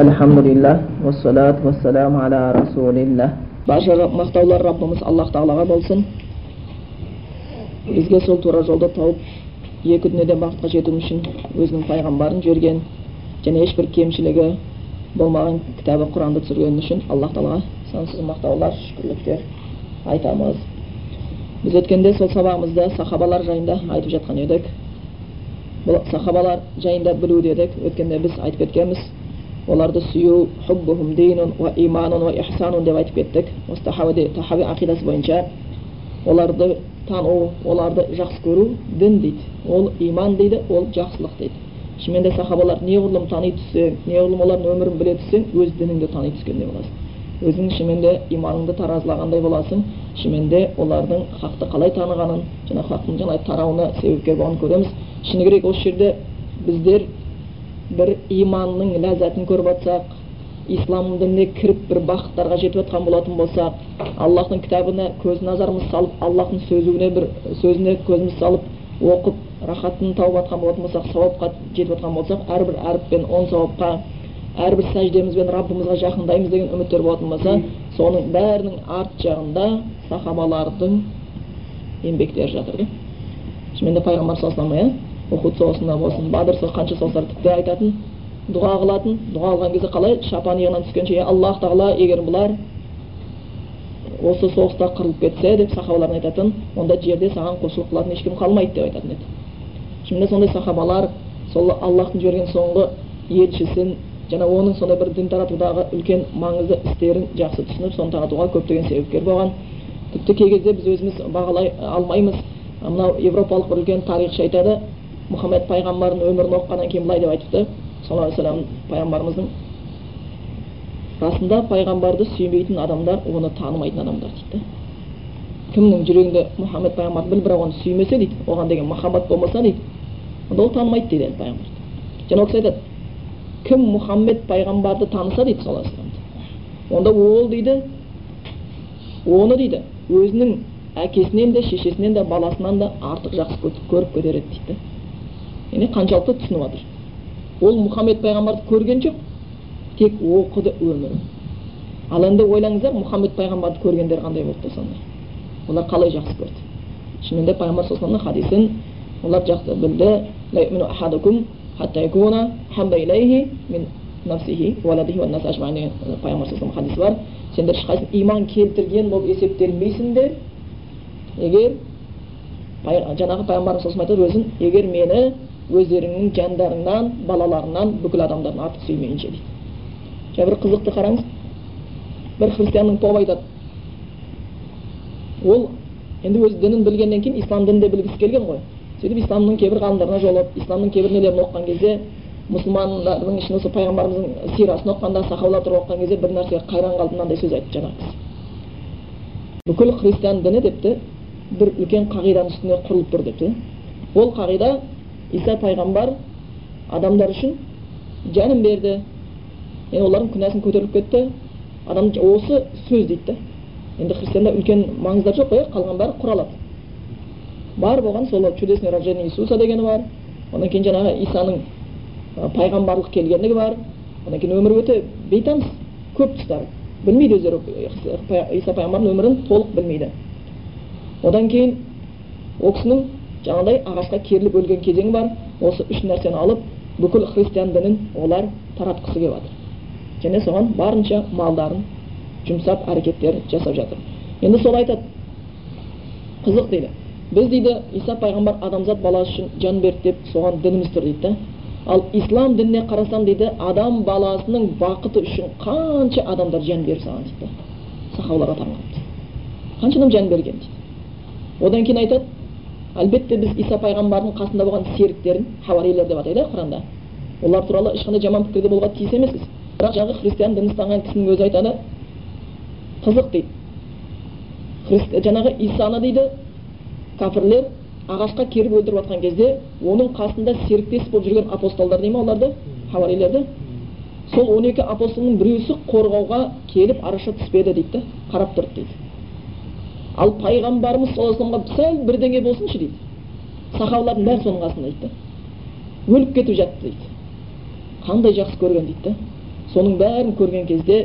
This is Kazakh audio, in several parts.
Alhamdulillah, вассалат вассаламу аля расулилlah. Барша мақтаулар Раббымыз Аллах Тағалаға болсын. Бізге сол тура жолды тауып, екі дүниеде бақытқа жету үшін өзінің пайғамбарын жіберген және ешбір кемшілігі болмаған кітабы құранды түсірген үшін аллах тағалаға сансыз мақтаулар шүкірліктер айтамыз біз өткенде сол сабағымызда сахабалар жайында айтып жатқан едік бұл сахабалар жайында білу дедік өткенде біз айтып кеткенбіз оларды сүю хуббухум динун уа иманун уа ихсанун деп айтып кеттік осы тахауи ақидасы бойынша оларды тану оларды жақсы көру дін дейді ол иман дейді ол жақсылық дейді шынымен де сахабалар неғұрлым тани түссең неғұрлым олардың өмірін біле түссең өз дініңді тани түскендей боласың өзің шынымен де иманыңды таразылағандай боласың шынымен де олардың хақты қалай танығанын жаңағы хақтың жаңағы тарауына себепкер болғанын көреміз шыны керек осы жерде біздер бір иманның ләззатын көріп жатсақ ислам дініне кіріп бір бақыттарға жетіп жатқан болатын болсақ аллахтың кітабына көз назарымыз салып аллахтың сөзіне бір сөзіне көзіміз салып оқып рахатын тауып жатқан болатын болсақ сауапқа жетіп жатқан болсақ әрбір әріппен он сауапқа әрбір сәждемізбен раббымызға жақындаймыз деген үміттер болатын болса соның бәрінің арт жағында сахабалардың еңбектері жатыр да шынымен де пайғамбар саллаллаху ухуд соғысында болсын бадыр қанша соғыстар тіпті айтатын дұға қылатын дұға қылған кезде қалай шапан иығынан түскенше е аллах тағала егер бұлар осы соғыста қырылып кетсе деп сахабалардың айтатын онда жерде саған құлшылық қылатын ешкім қалмайды деп айтатын еді. Шынымен сондай сахабалар сол аллахтың жіберген соңғы елшісін және оның сондай бір дін таратудағы үлкен маңызды істерін жақсы түсініп соны таратуға көптеген себепкер болған. Тіпті кей кезде біз өзіміз бағалай алмаймыз. Мынау европалық бір үлкен тарихшы айтады мұхаммед пайғамбардың өмірін оқығаннан кейін былай деп айтыпты саллаллаху алейхи вассалам пайғамбарымыздың расында пайғамбарды сүймейтін адамдар оны танымайтын адамдар дейді кімнің жүрегінде мұхаммед пайғамбарды біл бірақ оны сүймесе дейді оған деген махаббат болмаса дейді онда ол танымайды дейді енді пайғамбарды және ол кісі айтады кім мұхаммед пайғамбарды таныса дейді саллаллаху алейхи онда ол дейді оны дейді өзінің әкесінен де шешесінен де баласынан да артық жақсы көріп кетер еді дейді яғни қаншалықты түсініп жатыр ол мұхаммед пайғамбарды көрген жоқ тек оқыды өмірін. Ал енді ойлаңыздар мұхаммед пайғамбарды көргендер қандай болды сонда олар қалай жақсы көрді? Шынымен де пайғамбар саллаллаху хадисін олар жақсы білді. Пайғамбар саллаллаху хадис бар. Сендер ешқайсың иман келтірген болып есептелмейсіңдер егер жаңағы пайғамбарымыз айтады өзін егер мені өздеріңнің жандарыңнан балаларыңнан бүкіл адамдардан артық сүймейінше дейді. Жаңа бір қызықты қараңыз. Бір христианның тобы айтады. Ол енді өз дінін білгеннен кейін ислам дінін де білгісі келген ғой. Сөйтіп исламның кейбір ғалымдарына жолығып исламның кейбір нелерін оқыған кезде мұсылмандардың ішінде осы пайғамбарымыздың сирасын оқығанда сахабалар туралы оқыған кезде бір нәрсеге қайран қалдым мынандай сөз айтты жаңағы кісі. Бүкіл христиан діні депті бір үлкен қағиданың үстіне құрылып тұр депті. Ол қағида иса пайғамбар адамдар үшін жанын берді енді олардың күнәсін көтеріліп кетті адам осы сөз дейді енді христианда үлкен маңыздар жоқ қой қалған бәрі құралады бар болған сол чудесный рождение иисуса дегені бар одан кейін жаңағы исаның пайғамбарлық келгендігі бар одан кейін өмірі өте бейтаныс көп тұстары білмейді өздері иса пайғамбардың өмірін толық білмейді одан кейін ол кісінің жаңағыдай ағашқа керіліп өлген кезеңі бар осы үш нәрсені алып бүкіл христиан дінін олар таратқысы келіп жатыр және соған барынша малдарын жұмсап әрекеттер жасап жатыр енді сол айтады қызық дейді біз дейді иса пайғамбар адамзат баласы үшін жан берді деп соған дініміз тұр дейді ал ислам дініне қарасам дейді адам баласының бақыты үшін қанша адамдар жан беріп салған дейді сахабаларға қанша адам жан берген дейді одан кейін айтады әлбетте біз иса пайғамбардың қасында болған серіктерін хауарилер деп атайды құранда. Олар туралы ешқандай жаман пікірде болуға тиіс емеспіз. Бірақ жаңағы христиан дінін ұстанған кісінің өзі айтады қызық дейді. Жаңағы исаны дейді кәпірлер ағашқа керіп өлтіріп жатқан кезде оның қасында серіктес болып жүрген апостолдар дей ма оларды? Хауарилерді сол он екі апостолдың біреусі қорғауға келіп араша түспеді дейді қарап тұрды дейді. Ал пайғамбарымыз саллаллаху алейхи сәл бірдеңе болсыншы дейді. Сахабалардың бәрі соның қасында дейді өліп кетіп жатты дейді. Қандай жақсы көрген дейді соның бәрін көрген кезде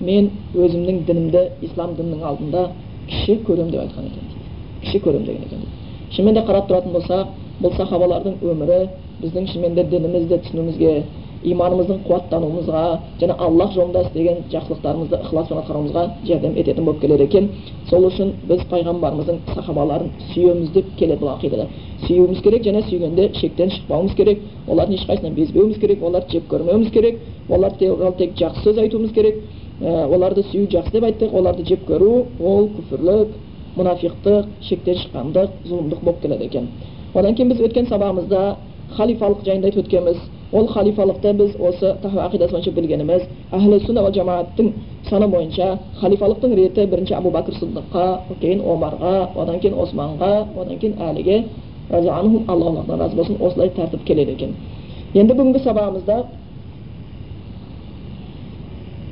мен өзімнің дінімді ислам дінінің алдында кіші көремін деп айтқан екен дейді. Кіші көремін деген екен шынымен де қарап тұратын болсақ бұл сахабалардың өмірі біздің шынымен де дінімізді түсінуімізге иманымыздың қуаттануымызға және аллах жолында істеген жақсылықтарымызды ықыласпен атқаруымызға жәрдем ететін болып келеді екен сол үшін біз пайғамбарымыздың сахабаларын сүйеміз деп келеді бұл ақидада сүюіміз керек және сүйгенде шектен шықпауымыз керек олардың ешқайсысынан безбеуіміз керек оларды жек көрмеуіміз керек олар туралы тек жақсы сөз айтуымыз керек оларды сүю жақсы деп айттық оларды жек көру ол күфірлік мұнафиқтық шектен шыққандық зұлымдық болып келеді екен одан кейін біз өткен сабағымызда халифалық жайында айтып өткенбіз ол халифалықты біз осы тахуа ақидасы бойынша білгеніміз әхлі сунна уал жамааттың саны бойынша халифалықтың реті бірінші абу бәкір сыдыққа кейін омарға одан кейін османға одан кейін әліге алла разы болсын осылай тәртіп келеді екен. Енді бүгінгі сабағымызда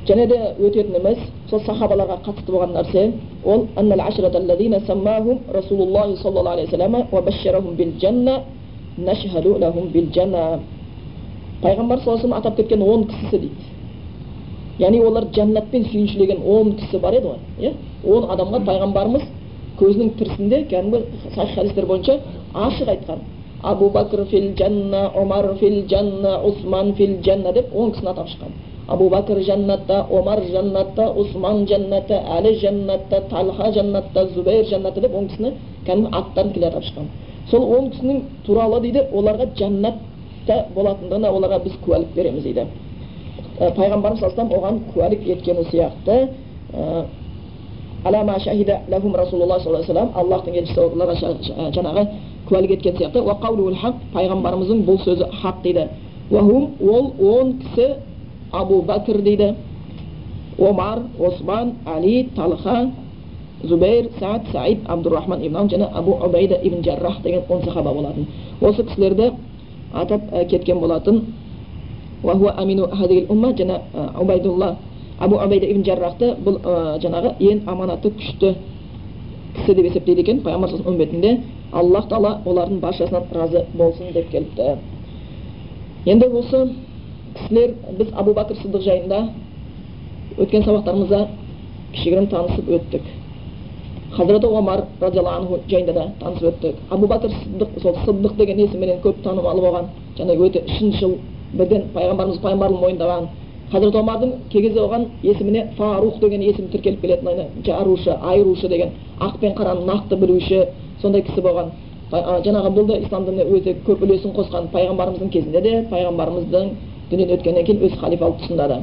және де өтетініміз сол сахабаларға қатысты болған нәрсе ол расулуллахи саллаллаху алейхи пайғамбар саллаллаху атап кеткен он кісісі дейді яғни олар жәннатпен сүйіншілеген он кісі бар еді ғой иә он адамға пайғамбарымыз көзінің тірісінде кәдімгі сахих хадистер бойынша ашық айтқан абу бәкір фил жанна омар фил жанна усман фил жанна деп он кісіні атап шыққан абу бәкір жәннатта омар жәннатта усман жәннатта әлі жәннатта талха жәннатта зубейр жәннатта деп он кісіні кәдімгі аттарын келе атап шыққан сол он кісінің туралы дейді оларға жәннат болатындығына оларға біз куәлік береміз дейді пайғамбарымыз саллаллаху оған куәлік еткені сияқты аллахтың елшісі оларға жаңағы куәлік еткен сияқты пайғамбарымыздың бұл сөзі хақ дейді ол он кісі абу бәкір дейді омар осман әли талха зубейр саад саид абдурахман ибн және абу убайда ибн жаррах деген он сахаба болатын осы кісілерді атап кеткен болатын және убайдулла абу убайда ибн жаррахты бұл жаңағы ең аманаты күшті кісі деп есептейді екен пайғамбар үмбетінде аллах тағала олардың баршасынан разы болсын деп келіпті енді осы кісілер біз абу бәкір сыдық жайында өткен сабақтарымызда кішігірім танысып өттік хазіреті омар радиаллаху анху жайында да танысып өттік абу бәкір сыдық сол сыдық деген есімменен көп танымал болған және өте шыншыл бірден пайғамбарымыз пайғамбарлығын мойындаған хазірет омардың кей кезде оған есіміне фарух деген есім тіркеліп келетін жарушы айырушы деген ақ пен қараны нақты білуші сондай кісі болған жаңағы бұл да ислам дініне өте көп үлесін қосқан пайғамбарымыздың кезінде де пайғамбарымыздың дүниеден өткеннен кейін өз халифалық тұсында да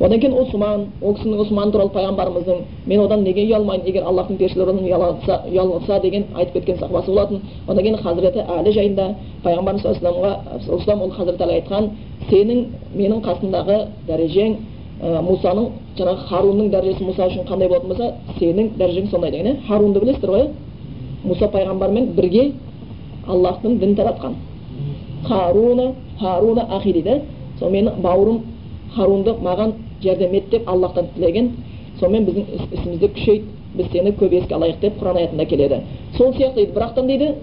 одан кейін осман ол кісінің осман туралы пайғамбарымыздың мен одан неге ұялмайын егер аллахтың періштелері одан ұялса, ұялса деген айтып кеткен сахабасы болатын. Одан кейін хазіреті әлі жайында пайғамбарымыз саллаллаху ол хазіреті әлі айтқан сенің менің қасымдағы дәрежең ә, мусаның жаңағы харунның дәрежесі мұса үшін қандай болатын болса сенің дәрежең сондай деген. Иә харунды білесіздер ғой мұса пайғамбармен бірге аллахтың дін таратқан. Харуна харуна ахи дейді. Сол менің бауырым харунды маған жәрдем ет деп аллахтан тілеген сонымен біздің ісімізді күшейт біз сені көп еске алайық деп құран аятында келеді сол сияқты дейді бірақтан дейді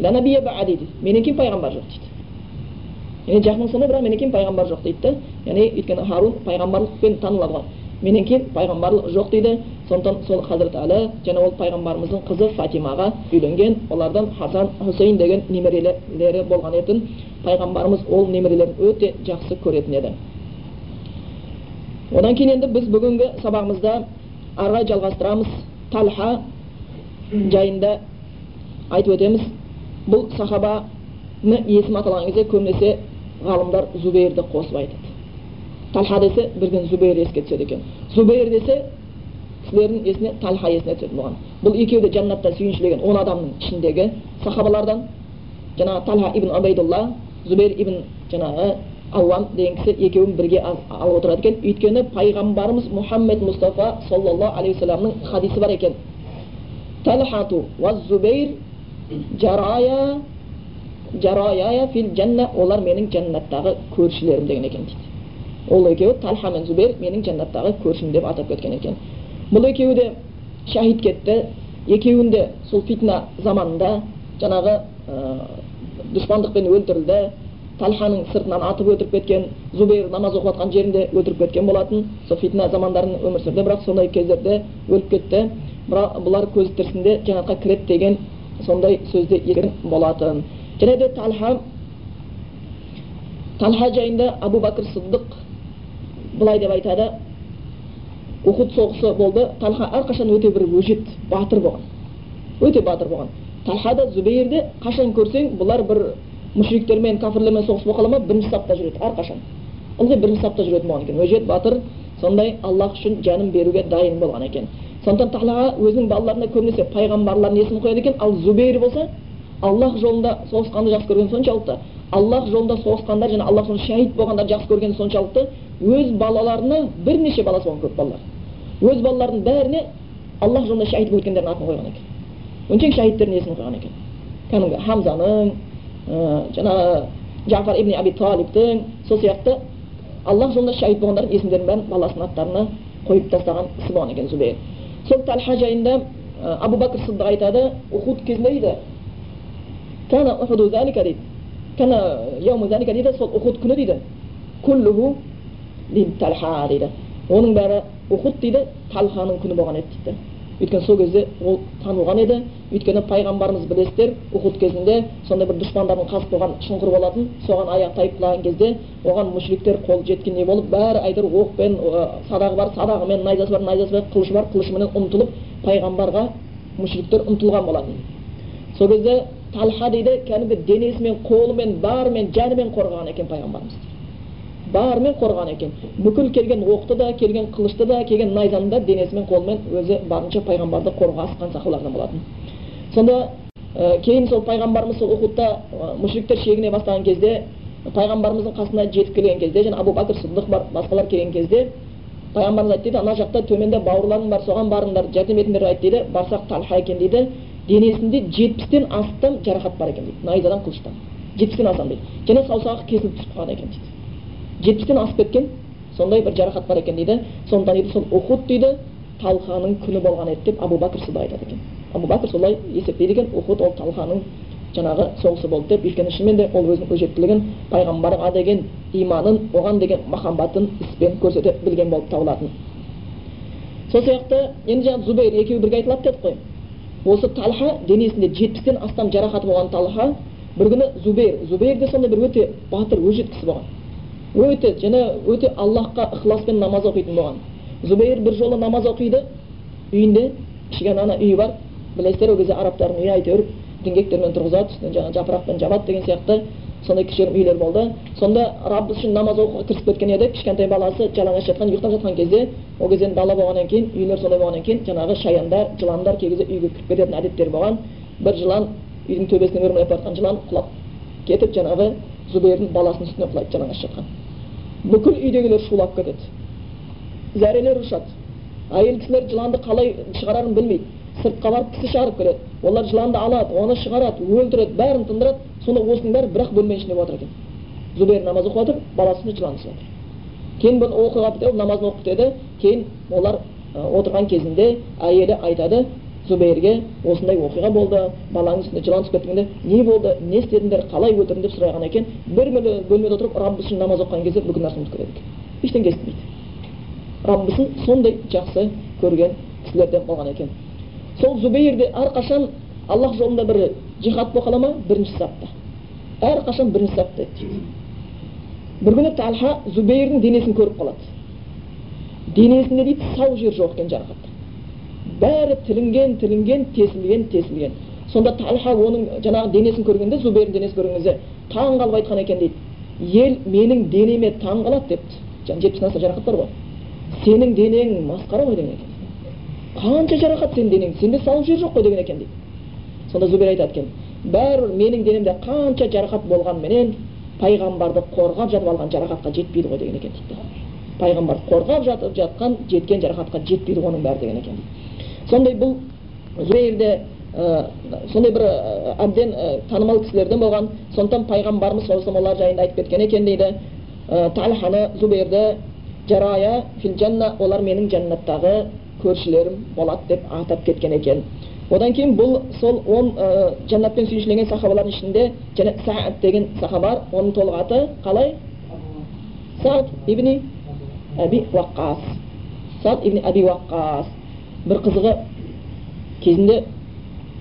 дейді менен кейін пайғамбар жоқ дейді яғни бірақ менен кейін пайғамбар жоқ дейді да яғни өйткені харун пайғамбарлықпен танылады ғой менен кейін пайғамбарлық жоқ дейді сондықтан сол хазірет әлі және ол пайғамбарымыздың қызы фатимаға үйленген олардан хасан хусейн деген немерелері болған етін пайғамбарымыз ол немерелерін өте жақсы көретін еді одан кейін енді біз бүгінгі сабағымызда ары қарай жалғастырамыз. Талха жайында айтып өтеміз. Бұл сахабаны есім аталған кезде көбінесе ғалымдар зубейрді қосып айтады. Талха десе бірден зубейр еске түседі екен. Зубейр десе кісілердің есіне талха есіне түседі бұған. Бұл екеуі де жәннатта сүйіншілеген он адамның ішіндегі сахабалардан. Жаңағы талха ибн абайдулла зубейр ибн жаңағы ауам деген кісі екеуін бірге алып отырады екен өйткені пайғамбарымыз мұхаммед мұстафа саллаллаху алейхи вассаламның хадисі бар екен талхату зубейр жарая жарая фил жанна олар менің жәннаттағы көршілерім деген екен дейді ол екеуі талха мен зубейр менің жәннаттағы көршім деп атап кеткен екен бұл екеуі де шахид кетті екеуін де сол фитна заманында жаңағы ә, дұшпандықпен өлтірілді талханың сыртынан атып өлтіріп кеткен зубейр намаз оқып жатқан жерінде өлтіріп кеткен болатын сол фитна замандарын өмір сүрді бірақ сондай кездерде өліп кетті бірақ бұлар көз тірісінде жәннатқа кіреді деген сондай сөзді естіген болатын және де талха талха жайында абу бәкір сыдық былай деп айтады ухуд соғысы болды талха әрқашан өте бір өжет батыр болған өте батыр болған талха да қашан көрсең бұлар бір мүшриктермен кәпірлермен соғыс болып қала ма бірінші сапта жүреді әрқашан ылғи бірінші сапта жүретін болған екен өжет батыр сондай аллах үшін жанын беруге дайын болған екен сондықтан талаға өзінің балаларына көбінесе пайғамбарлардың есімін қояды екен ал зубейр болса аллах жолында соғысқанды жақсы көрген соншалықты аллах жолында соғысқандар және аллах жолында шәһид болғандарды жақсы көргені соншалықты өз балаларына бірнеше баласы болған көп балалар өз балаларының бәріне аллах жолында шәһид болып өткендердің атын қойған екен өңшең шәһидтердің есімін қойған екен кәдімгі хамзаның жаңағы жафар ибн аби талибтің сол сияқты аллах жолында шәһид болғандардың есімдерін бәрін баласының аттарына қойып тастаған кісі болған екен зубейр сол талха жайында абу бәкір сыдық айтады ухуд кезінде дейді кәна ухуду залика дейді кәна яуму залика дейді сол ухуд күні дейді күллуху дейді талха дейді оның бәрі ухуд дейді талханың күні болған еді дейді өйткені сол кезде ол танылған еді. Өйткені пайғамбарымыз білесіздер ухуд кезінде сондай бір дұшпандардың қасып болған шұңқыр болатын соған аяқ тайып кезде оған мүшриктер қол жеткендей болып бәрі әйтеуір оқпен садағы бар садағымен найзасы бар найзасы бар қылышы бар қылышыменен ұмтылып пайғамбарға мүшриктер ұмтылған болатын сол кезде талха дейді кәдімгі денесімен қолымен барымен жанымен қорғаған екен пайғамбарымызды барымен қорғаған екен. Бүкіл келген оқты да келген қылышты да келген найзаны да денесімен қолымен өзі барынша пайғамбарды қорғауға асқан сақаулардан болатын. Сонда ә, кейін сол пайғамбарымыз сол ухудта ә, шегіне бастаған кезде пайғамбарымыздың қасына жетіп келген кезде және абу бәкір сыдық бар басқалар келген кезде пайғамбарымыз айтты дейді ана жақта төменде бауырларың бар соған барыңдар жәрдем етіңдер айтты дейді. Барсақ талха екен дейді. Денесінде жетпістен астам жарақат бар екен дейді. Найзадан қылыштан жетпістен астам дейді. Және саусағы кесіліп түсіп қалған екен дейді. Жетпістен асып кеткен сондай бір жарақат бар екен дейді сондықтан дейді сол ухуд дейді талханың күні болған еді деп абу бәкір сыдық айтады екен абу бәкір солай есептейді екен ухуд ол талханың жаңағы соғысы болды деп өйткені шынымен де ол өзінің өжеттілігін пайғамбарға деген иманын оған деген махаббатын іспен көрсете білген болып табылатын сол сияқты енді жаңағы зубейр екеуі бірге айтылады дедік қой осы талха денесінде жетпістен астам жарақаты болған талха бір күні зубейр зубейр де сондай бір өте батыр өжет кісі болған өте және өте аллахқа ықыласпен намаз оқитын болған. Зубейр бір жолы намаз оқиды. Үйінде кішкене ана үйі бар. Білесіздер ол кезде арабтардың үйі әйтеуір діңгектермен тұрғызады үстінен жаңағы жапырақпен жабады деген сияқты сондай кішігірім үйлер болды. Сонда раббы үшін намаз оқуға кірісіп кеткен еді. Кішкентай баласы жалаңаш жатқан ұйықтап жатқан кезде ол кезде дала болғаннан кейін үйлер сондай болғаннан кейін жаңағы шаяндар жыландар кей кезде үйге кіріп кететін әдеттері болған. Бір жылан үйдің төбесінен өрмелеп бара жатқан жылан құлап кетіп жаңағы зубейрдің баласының үстіне құлайды жалаңаш жатқан бүкіл үйдегілер шулап кетеді зәрелер ұшады әйел кісілер жыланды қалай шығарарын білмейді сыртқа барып кісі шығарып келеді олар жыланды алады оны шығарады өлтіреді бәрін тындырады сонда осының бәрі бір ақ бөлменің ішінде болып жатыр екен зубейр намаз оқып жатыр баласы үстіне жылан түсіп жатыр кейін бұл оқиға бітті намазын оқып бітеді кейін олар отырған кезінде әйелі айтады зубейрге осындай оқиға болды. Балаңның үстіне жылан түсіп кеткенде не болды не істедіңдер қалай өлтірдің деп сұраған екен. Бір бөлмеде отырып раббысы үшін намаз оқыған кезде бүкіл нәрсе ұмытып кетеді екен ештеңе естімейді. Раббысын сондай жақсы көрген кісілерден болған екен. Сол зубейр де әрқашан аллах жолында бір жихад болып қала ма? Бірінші сапта. Әрқашан бірінші сапта бір күні талха зубейрдің денесін көріп қалады. Денесінде дейді сау жер жоқ екен жарақат бәрі тілінген тілінген тесілген тесілген. Сонда талха оның жаңағы денесін көргенде зубейрдің денесін көрген кезде таң қалып айтқан екен дейді. Ел менің денеме таң қалады депті. Жетпістен аса жарақат бар ғой. Сенің денең масқара ғой деген екен. Қанша жарақат сенің денең? Сенде сау жер жоқ қой деген екен дейді. Сонда зубейр айтады екен бәрібір менің денемде қанша жарақат болғанменен пайғамбарды қорғап жатып алған жарақатқа жетпейді ғой деген екен дейді. Пайғамбарды қорғап жатып жатқан жеткен жарақатқа жетпейді оның бәрі деген екен дейді. Сондай бұл зубейрде ә, сондай бір әбден танымал кісілерден болған сондықтан пайғамбарымыз саллаллаху олар жайында айтып кеткен екен дейді. Талханы зубейрді жарая фил жанна олар менің жәннаттағы көршілерім болады деп атап кеткен екен. Одан кейін бұл сол он ә, жәннатпен сүйіншіленген сахабалардың ішінде және деген сахаба оның толық аты қалай? Саад ибни әби уаққас ибни әби уаққас бір қызығы кезінде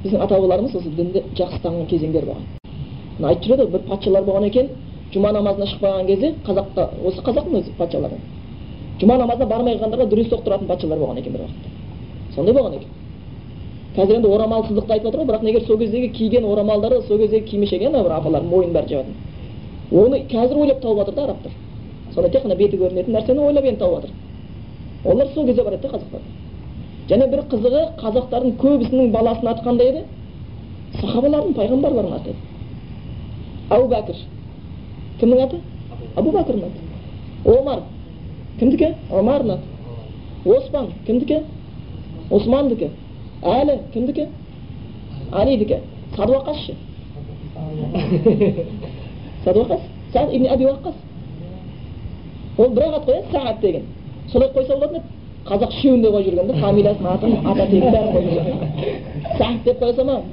біздің ата бабаларымыз осы дінді жақсы таныған кезеңдер болған мына айтып жүреді ғой бір патшалар болған екен жұма намазына шықпаған кезде қазақта осы қазақтың өзі патшалары жұма намазына бармай қалғандарға дүре соқтыратын патшалар болған екен бір уақытта сондай болған екен қазір енді орамалсыздықты айтып жатыр ғой бірақ егер сол кездегі киген орамалдары сол кездегі кимешек ана бір апалар мойын бәрі жабатын оны қазір ойлап тауып жатыр да арабтар сондай тек қана беті көрінетін нәрсені ойлап енді тауып жатыр олар сол кезде бар еді да қазақтар және бір қызығы қазақтардың көбісінің баласының аты қандай еді. Сахабалардың пайғамбарлардың аты еді әбу бәкір. Кімнің аты? Әбу бәкірдің аты. Омар. Кімдікі? Омардың аты. Оспан кімдікі? Османдікі. Әлі кімдікі? Алидікі. Садуақас ше? Садуақас? Сад ибн әби уаққас ол бір ақ ат қой иә сағат деген. Солай қойса болатын еді. Қазақ үшеуін де қойып жүрген да фамилиясын атын ата тегін бәрін қойып жүрген сағат деп қоя салмаған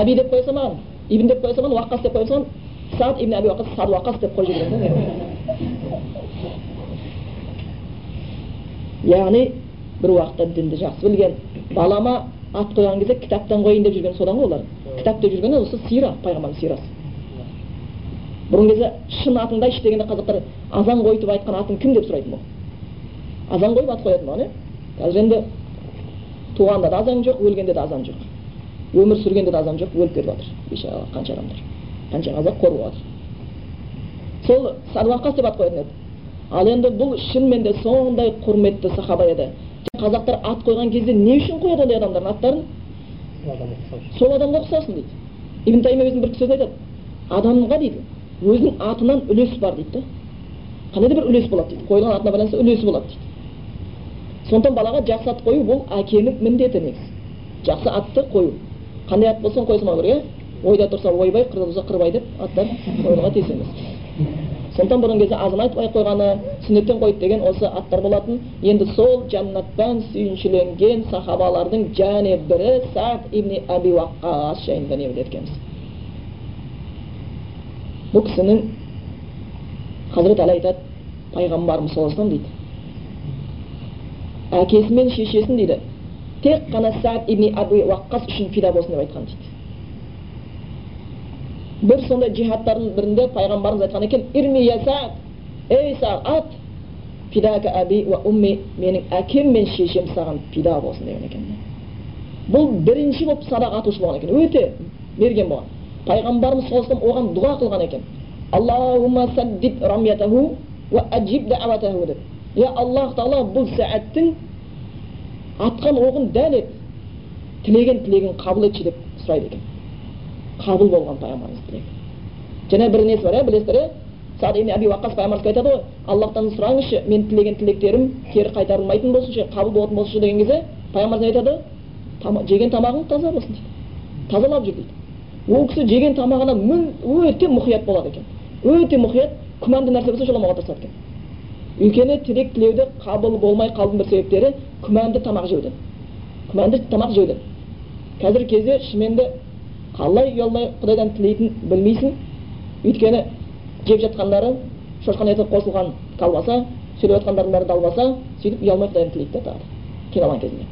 әби деп қоя салмаған ибн деп қоя салмаған уаққас деп қоя салмаған сад ибн әби уақас сад уақас деп қойып жүрген да яғни бір уақытта дінді жақсы білген балама ат қойған кезде кітаптан қояйын деп жүрген содан ғой олар кітап деп жүргені осы сира пайғамбардың сирасы бұрынғы кезде шын атыңды айтшы дегенде қазақтар азан қойтып айтқан атың кім деп сұрайтын болған азан қойып ат қоятын болған иә қазір енді туғанда да азан жоқ өлгенде де азан жоқ өмір сүргенде де азан жоқ өліп кетіп жатыр бейшара қанша адамдар қанша қазақ қор болып жатыр сол садуақас деп ат қоятын еді ал енді бұл шынымен де сондай құрметті сахаба еді қазақтар ат қойған кезде не үшін қояды ондай адамдардың аттарын сол адамға ұқсасын дейді ибн таймия өзінің бір сөзін айтады адамға дейді өзінің атынан үлес бар дейді да қандай да бір үлес болады дейді қойылған атына байланысты үлесі болады дейді сондықтан балаға жақсы ат қою бұл әкенің міндеті негізі жақсы атты қою. Қандай ат болса қоя салмау керек иә? Ойда тұрса ойбай қырда тұрса қырбай деп аттар қоюға тиіс емес. Сондықтан бұрынғы кезде азан айтпай қойғаны сүннеттен қойды деген осы аттар болатын. Енді сол жәннаттан сүйіншіленген сахабалардың және бірі сад ибн әби уаққас жайында не біледі екенбіз бұл кісінің хазірет әлі айтады пайғамбарымыз дейді. Әкесі мен шешесін дейді. Тек қана сад ибн әби уаққас үшін фида болсын деп айтқан дейді. Бір сондай джихадтардың бірінде пайғамбарымыз айтқан екен ирми я ей саад ат фидака әби уа умми менің әкем мен шешем саған пида болсын деген екен. Бұл бірінші болып садақ атушы болған екен өте мерген болған. Пайғамбарымыз саллаллаху оған дұға қылған екен. Аллахумма саддид деп. Я аллах тағала бұл сәәттің атқан оғын дәл ет тілеген тілегін қабыл етші деп сұрайды екен қабыл болған пайғамбарымыз тілегі және бір несі бар иә білесіздер иә ибн әби уаққас пайғамбарымыз айтады ғой аллахтан сұраңызшы мен тілеген тілектерім кері қайтарылмайтын болсыншы қабыл болатын болсыншы деген кезде пайғамбарымыз айтады жеген тамағың таза болсын дейді тазалап жүр дейді ол кісі жеген тамағына өте мұқият болады екен өте мұқият күмәнді нәрсе болса жоламауға тырысады екен өйткені тілек тілеуде қабыл болмай қалудың бір себептері күмәнді тамақ жеуден күмәнді тамақ жеуден қазіргі кезде шынымен де қалай ұялмай құдайдан тілейтінін білмейсің өйткені жеп жатқандары шошқан еті қосылған колбаса сөйлеп жатқандардың бәрі далбаса сөйтіп ұялмай құдайдан тілейді да тағы кезінде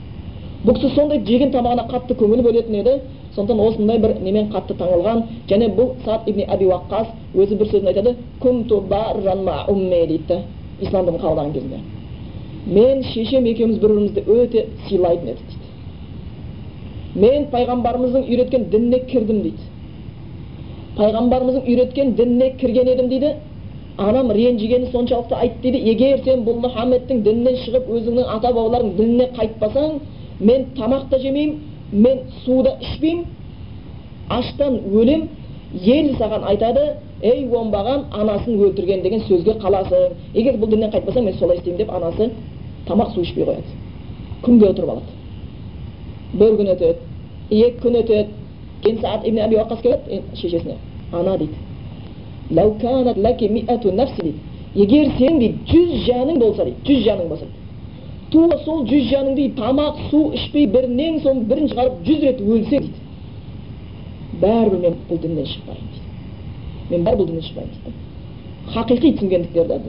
бұл кісі сондай жеген тамағына қатты көңіл бөлетін еді сондықтан осындай бір немен қатты таңылған және бұл сад ибн әби уаққас өзі бір сөзін айтады дейді да ислам дінін қабылдаған кезінде мен шешем екеуміз бір бірімізді өте сыйлайтын едік дейді мен пайғамбарымыздың үйреткен дініне кірдім дейді пайғамбарымыздың үйреткен дініне кірген едім дейді анам ренжігені соншалықты айтты дейді егер сен бұл мұхаммедтің дінінен шығып өзіңнің ата бабаларыңның дініне қайтпасаң мен тамақ та жемеймін мен су да ішпеймін аштан өлем ел саған айтады ей оңбаған анасын өлтірген деген сөзге қаласың. Егер бұл діннен қайтпасаң мен солай істеймін деп анасы тамақ су ішпей қояды. Күнге отырып алады. Бір күн өтеді екі күн өтеді. Кейін саад ибн әби уақас келеді шешесіне ана дейді. Егер сенің дейді жүз жаның болса дейді жүз жаның болса тура сол жүз жаныңды тамақ су ішпей бірінен соң бірін шығарып жүз рет өлсе дейді. Бәрібір мен бұл діннен шықпаймын дейді. Мен бәрібір бұл діннен шықпаймын дейді. Хақиқи түсінгендіктері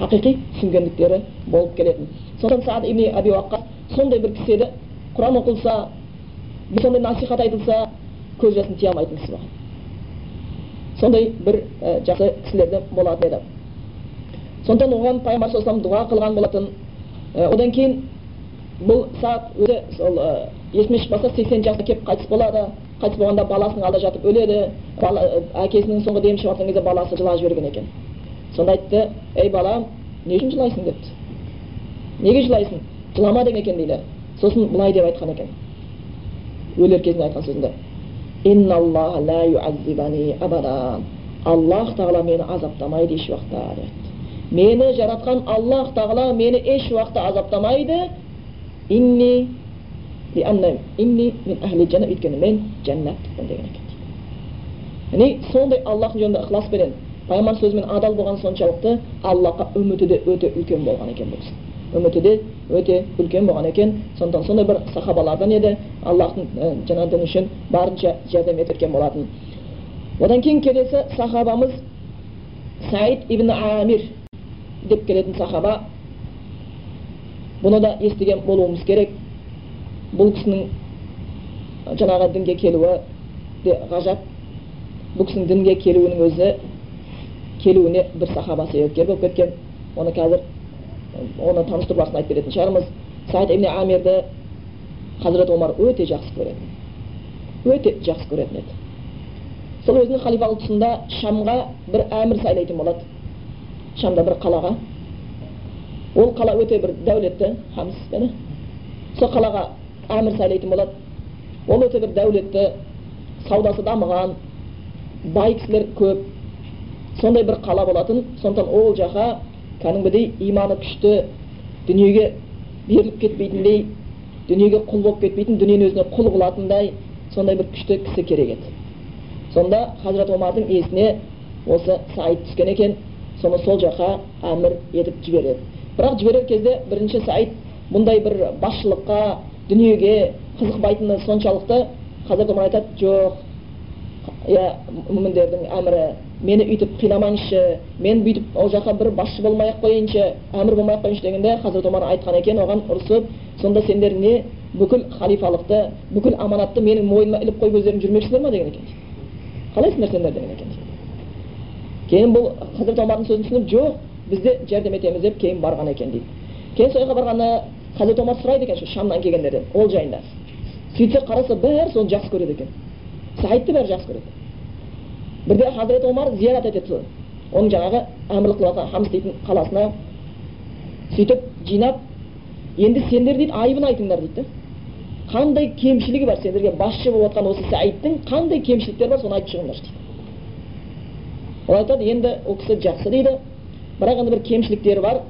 хақиқи түсінгендіктері болып келетін. Сондықтан саад ибн аби уаққас сондай бір кісі еді. Құран оқылса сондай насихат айтылса көз жасын тия алмайтын кісі болған. Сондай бір ә, жақсы кісілерден болатын еді. Сондықтан оған пайғамбар саллаллаху дұға қылған болатын. Ә, одан кейін бұл сағат өзі сол ә, есіме шықпаса сексен жасқа келіп қайтыс болады. Қайтыс болғанда баласының алдында жатып өледі. Бала, әкесінің соңғы демі шығып кезде баласы жылап жіберген екен. Сонда айтты ей балам не үшін жылайсың? депті. Неге жылайсың? Жылама деген екен дейді. Сосын былай деп айтқан екен өлер кезінде айтқан сөзінде. Аллах тағала мені азаптамайды еш уақытта деп мені жаратқан аллах тағала мені еш уақытта азаптамайды. Инни инни мен әхли жәнна өйткені мен жәннаттықпын деген екен яғни сондай аллахтың жолында ықыласпенен пайғамбар сөзімен адал болған соншалықты аллахқа үміті де өте үлкен болған екен бұл үміті де өте үлкен болған екен сондықтан сондай бір сахабалардан еді аллахтың жаңағы діні үшін барынша жәрдем еткен болатын одан кейін келесі сахабамыз саид ибн амир деп келетін сахаба бұны да естіген болуымыз керек бұл кісінің жаңағы дінге келуі де ғажап. Бұл кісінің дінге келуінің өзі келуіне бір сахаба себепкер болып кеткен оны қазір оны таныстыру айтып беретін шығармыз. Саид ибн амирді хазірет омар өте жақсы көретін. Өте жақсы көретін еді. Сол өзінің халифалық тұсында шамға бір әмір сайлайтын болады. Шамда бір қалаға. Ол қала өте бір дәулетті хамс сол қалаға әмір сайлайтын болады ол өте бір дәулетті саудасы дамыған бай кісілер көп сондай бір қала болатын сондықтан ол жаққа кәдімгідей иманы күшті дүниеге беріліп кетпейтіндей дүниеге құл болып кетпейтін дүниені өзіне құл қылатындай сондай бір күшті кісі керек еді сонда хазірет омардың есіне осы саид түскен екен соны сол жаққа әмір етіп жібереді бірақ жіберер кезде бірінші саид бұндай бір басшылыққа дүниеге қызықпайтыны соншалықты хазірет омар айтады жоқ иә мүміндердің әмірі мені өйтіп қинамаңызшы мен бүйтіп ол жаққа бір басшы болмай ақ қояйыншы әмір болмай ақ қояйыншы дегенде хазірет омар айтқан екен оған ұрысып сонда сендер не бүкіл халифалықты бүкіл аманатты менің мойныма іліп қойып өздерің жүрмекшісіңдер ма деген екен. Қалайсыңдар сендер деген екен. Кейін бұл хазірет омардың сөзін түсініп жоқ біз де жәрдем етеміз деп кейін барған екен дейді. Кейін сол жаққа барғанда хазірет омар сұрайды екен шамнан келгендерден ол жайында сөйтсе қараса бәрі соны жақсы көреді екен саидты бәрі жақсы көреді бірде хазірет омар зиярат етеді оның жаңағы әмірлік қылып хамс дейтін қаласына сөйтіп жинап енді сендер дейді айыбын айтыңдар дейді қандай кемшілігі бар сендерге басшы болып жатқан осы саидтің қандай кемшіліктері бар соны айтып шығыңдаршы дейді ол айтады енді ол кісі жақсы дейді бірақ енді бір кемшіліктері бар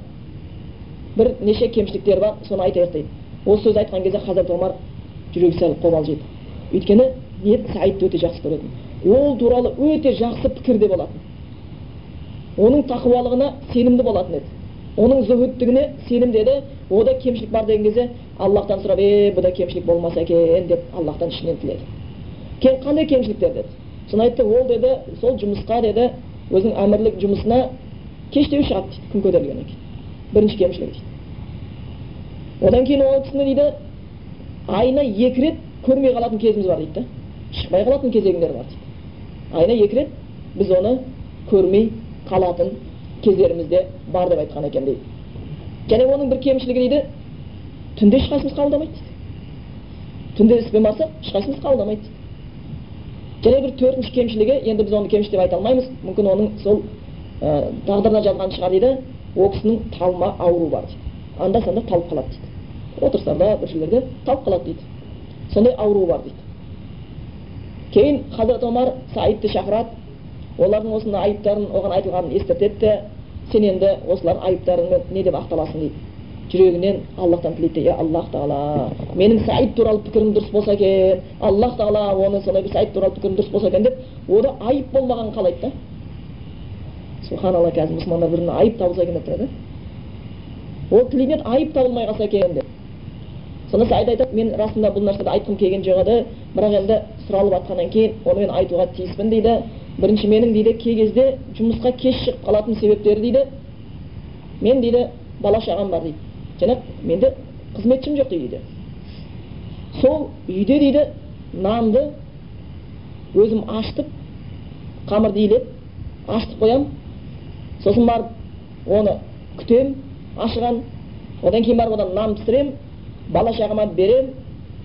бір неше кемшіліктері бар соны айтайық дейді осы сөзді айтқан кезде хазірет омар жүрегі сәл қобалжиды өйткені не саидты өте жақсы көретін ол туралы өте жақсы пікірде болатын оның тақуалығына сенімді болатын еді оның зұһүттігіне сенімді еді ода кемшілік бар деген кезде аллахтан сұрап е бұда кемшілік болмаса екен деп аллахтан ішінен тіледі кейін қандай кемшіліктер деді соны айтты ол деді сол жұмысқа деді өзінің әмірлік жұмысына кештеу шығады дейді күн көтерілгеннен кейін бірінші кемшілігі дейді одан кейін ол кісіні дейді айына екі рет көрмей қалатын кезіміз бар дейді да шықпай қалатын кезеңдер бар дейді айына екі рет біз оны көрмей қалатын кездерімізде бар деп айтқан екен дейді және оның бір кемшілігі дейді түнде ешқайсымыз қабылдамайды дейді түнде іспен барса ешқайсымыз қабылдамайды дейді және бір төртінші кемшілігі енді біз оны кемшілік деп айта алмаймыз мүмкін оның сол ә, тағдырына жазған шығар дейді ол кісінің талма ауруы бар дейді. Анда санда талып қалады дейді. Отырыстарда бір жерлерде талып қалады дейді. Сондай ауруы бар дейді. Кейін хазірет омар саидты шақырады. Олардың осындай айыптарын оған айтылғанын ескертеді де сен енді осылардың айыптарыңмен не деп ақталасың? дейді. Жүрегінен аллахтан тілейді де аллах тағала менің саид туралы пікірім дұрыс болса екен. Аллах тағала оны сондай бір саид туралы пікірім дұрыс болса екен деп. Ода айып болмағанын қалайды да. Субханалла қазір мұсылмандар бір біріне айып табылса екен деп тұрады ол тілінен айып табылмай қалса екен деп сонда айтады мен расында бұл нәрсені айтқым келген жоқ еді бірақ енді сұралып жатқаннан кейін оны мен айтуға тиіспін дейді бірінші менің дейді кей кезде жұмысқа кеш шығып қалатын себептері дейді мен дейді бала шағам бар дейді және менде қызметшім жоқ дейді сол үйде дейді нанды өзім ашытып қамырды илеп ашытып қоямын сосын барып оны күтем ашыған. Одан кейін барып одан нан пісіремін бала шағама беремін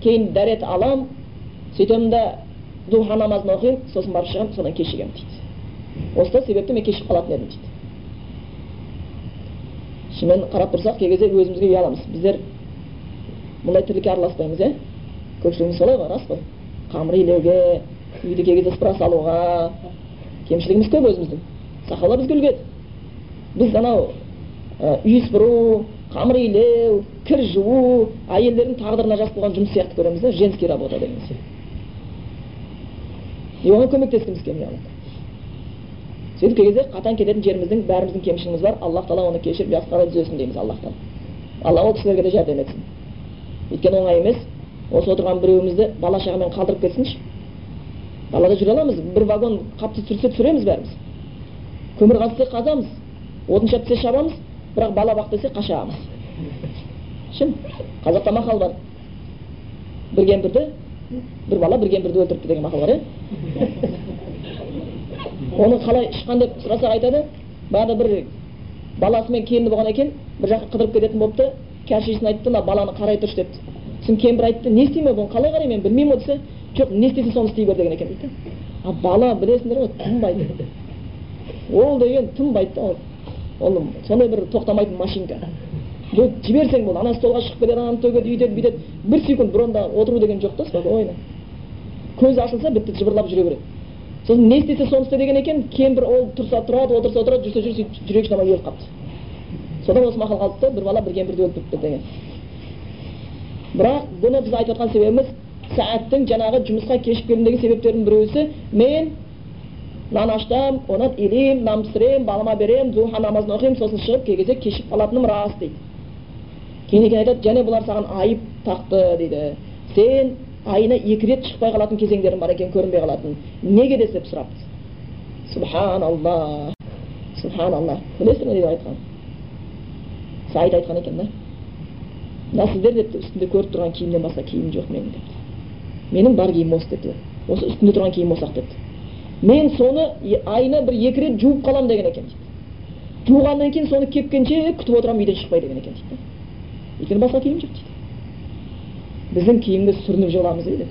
кейін дәрет аламын сөйтемін да духа намазын оқимын сосын барып шығамын содан кешігемін дейді. Осы себепті мен кешігіп қалатын едім дейді. Шынымен қарап тұрсақ кей кезде өзімізге ұяламыз. Біздер мұндай тірлікке араласпаймыз иә? Көпшілігіміз солай ғой рас қой? Қамыр илеуге үйді кей кезде сыпыра салуға кемшілігіміз көп өзіміздің. Сахабалар бізге үлгі біз анау үй сыпыру қамыр илеу кір жуу әйелдердің тағдырына жас болған жұмыс сияқты көреміз да женский работа деген и оған көмектескіміз келмей сөйтіп кей кезде қатаң кететін жеріміздің бәріміздің кемшілігіміз бар аллах тағала оны кешіріп жақсы қарай түзесін дейміз аллахтан алла ол кісілерге де жәрдем етсін өйткені оңай емес осы отырған біреуімізді бала шағамен қалдырып кетсінші далада жүре аламыз бір вагон қапты түсірсе түсіреміз бәріміз көмір қазса қазамыз отын шаптесе шабамыз бірақ бала бақ десе қашамыз шын қазақта мақал бар. Бір кемпірді бір бала бір кемпірді өлтіріпті деген мақал бар иә оны қалай шыққан деп сұрасақ айтады. Баяғыда бір баласымен келіні болған екен бір жаққа қыдырып кететін болыпты кәрі айтты мына баланы қарай тұршы депті. Сосын кемпір айтты не істеймін бұны қалай қараймын мен білмеймін ғой десе. Жоқ не істесе соны істей бер деген екен. Дейді а бала білесіңдер ғой тынбайды. Ол деген тынбайды да ол. Ол сондай бір тоқтамайтын машинка жіберсең болды ана столға шығып кетеді ананы төгеді үйтеді бүйтеді бір секунд бұрында отыру деген жоқ та спокойно көзі ашылса бітті жыбырлап жүре береді сосын не істесе соны істе деген екен кемпір ол тұрса тұрады отырса отырады жүрсе жүр сөйтіп жүрегі шыдамай өліп қалыпты содан осы мақал қалды да бір бала бір кемпірді өлтіріпті деген бірақ бұны біз айтып жатқан себебіміз сәаттің жаңағы жұмысқа кешігіп келуіндегі себептердің біреусі мен нан ашытамын одан илеймін нан пісіремін балама беремін духа намазын оқимын сосын шығып кей кезде кешігіп қалатыным рас дейді. Кейін екен айтады және бұлар саған айып тақты дейді. Сен айына екі рет шықпай қалатын кезеңдерің бар екен көрінбей қалатын. Неге? деп сұрапты. Субханалла. Субханалла. Білесіздер ме дейді айтқан саид айтқан екен да. Мына сіздер депті. Үстінде көріп тұрған киімнен басқа киім жоқ менің депті. Менің бар киімім осы депті. Осы үстінде тұрған киім осы ақ депті. Мен соны айына бір екі рет жуып қаламын деген екен дейді жуғаннан кейін соны кепкенше күтіп отырамын үйден шықпай деген екен дейді өйткені басқа киім жоқ дейді біздің киімге сүрініп жығыламыз дейді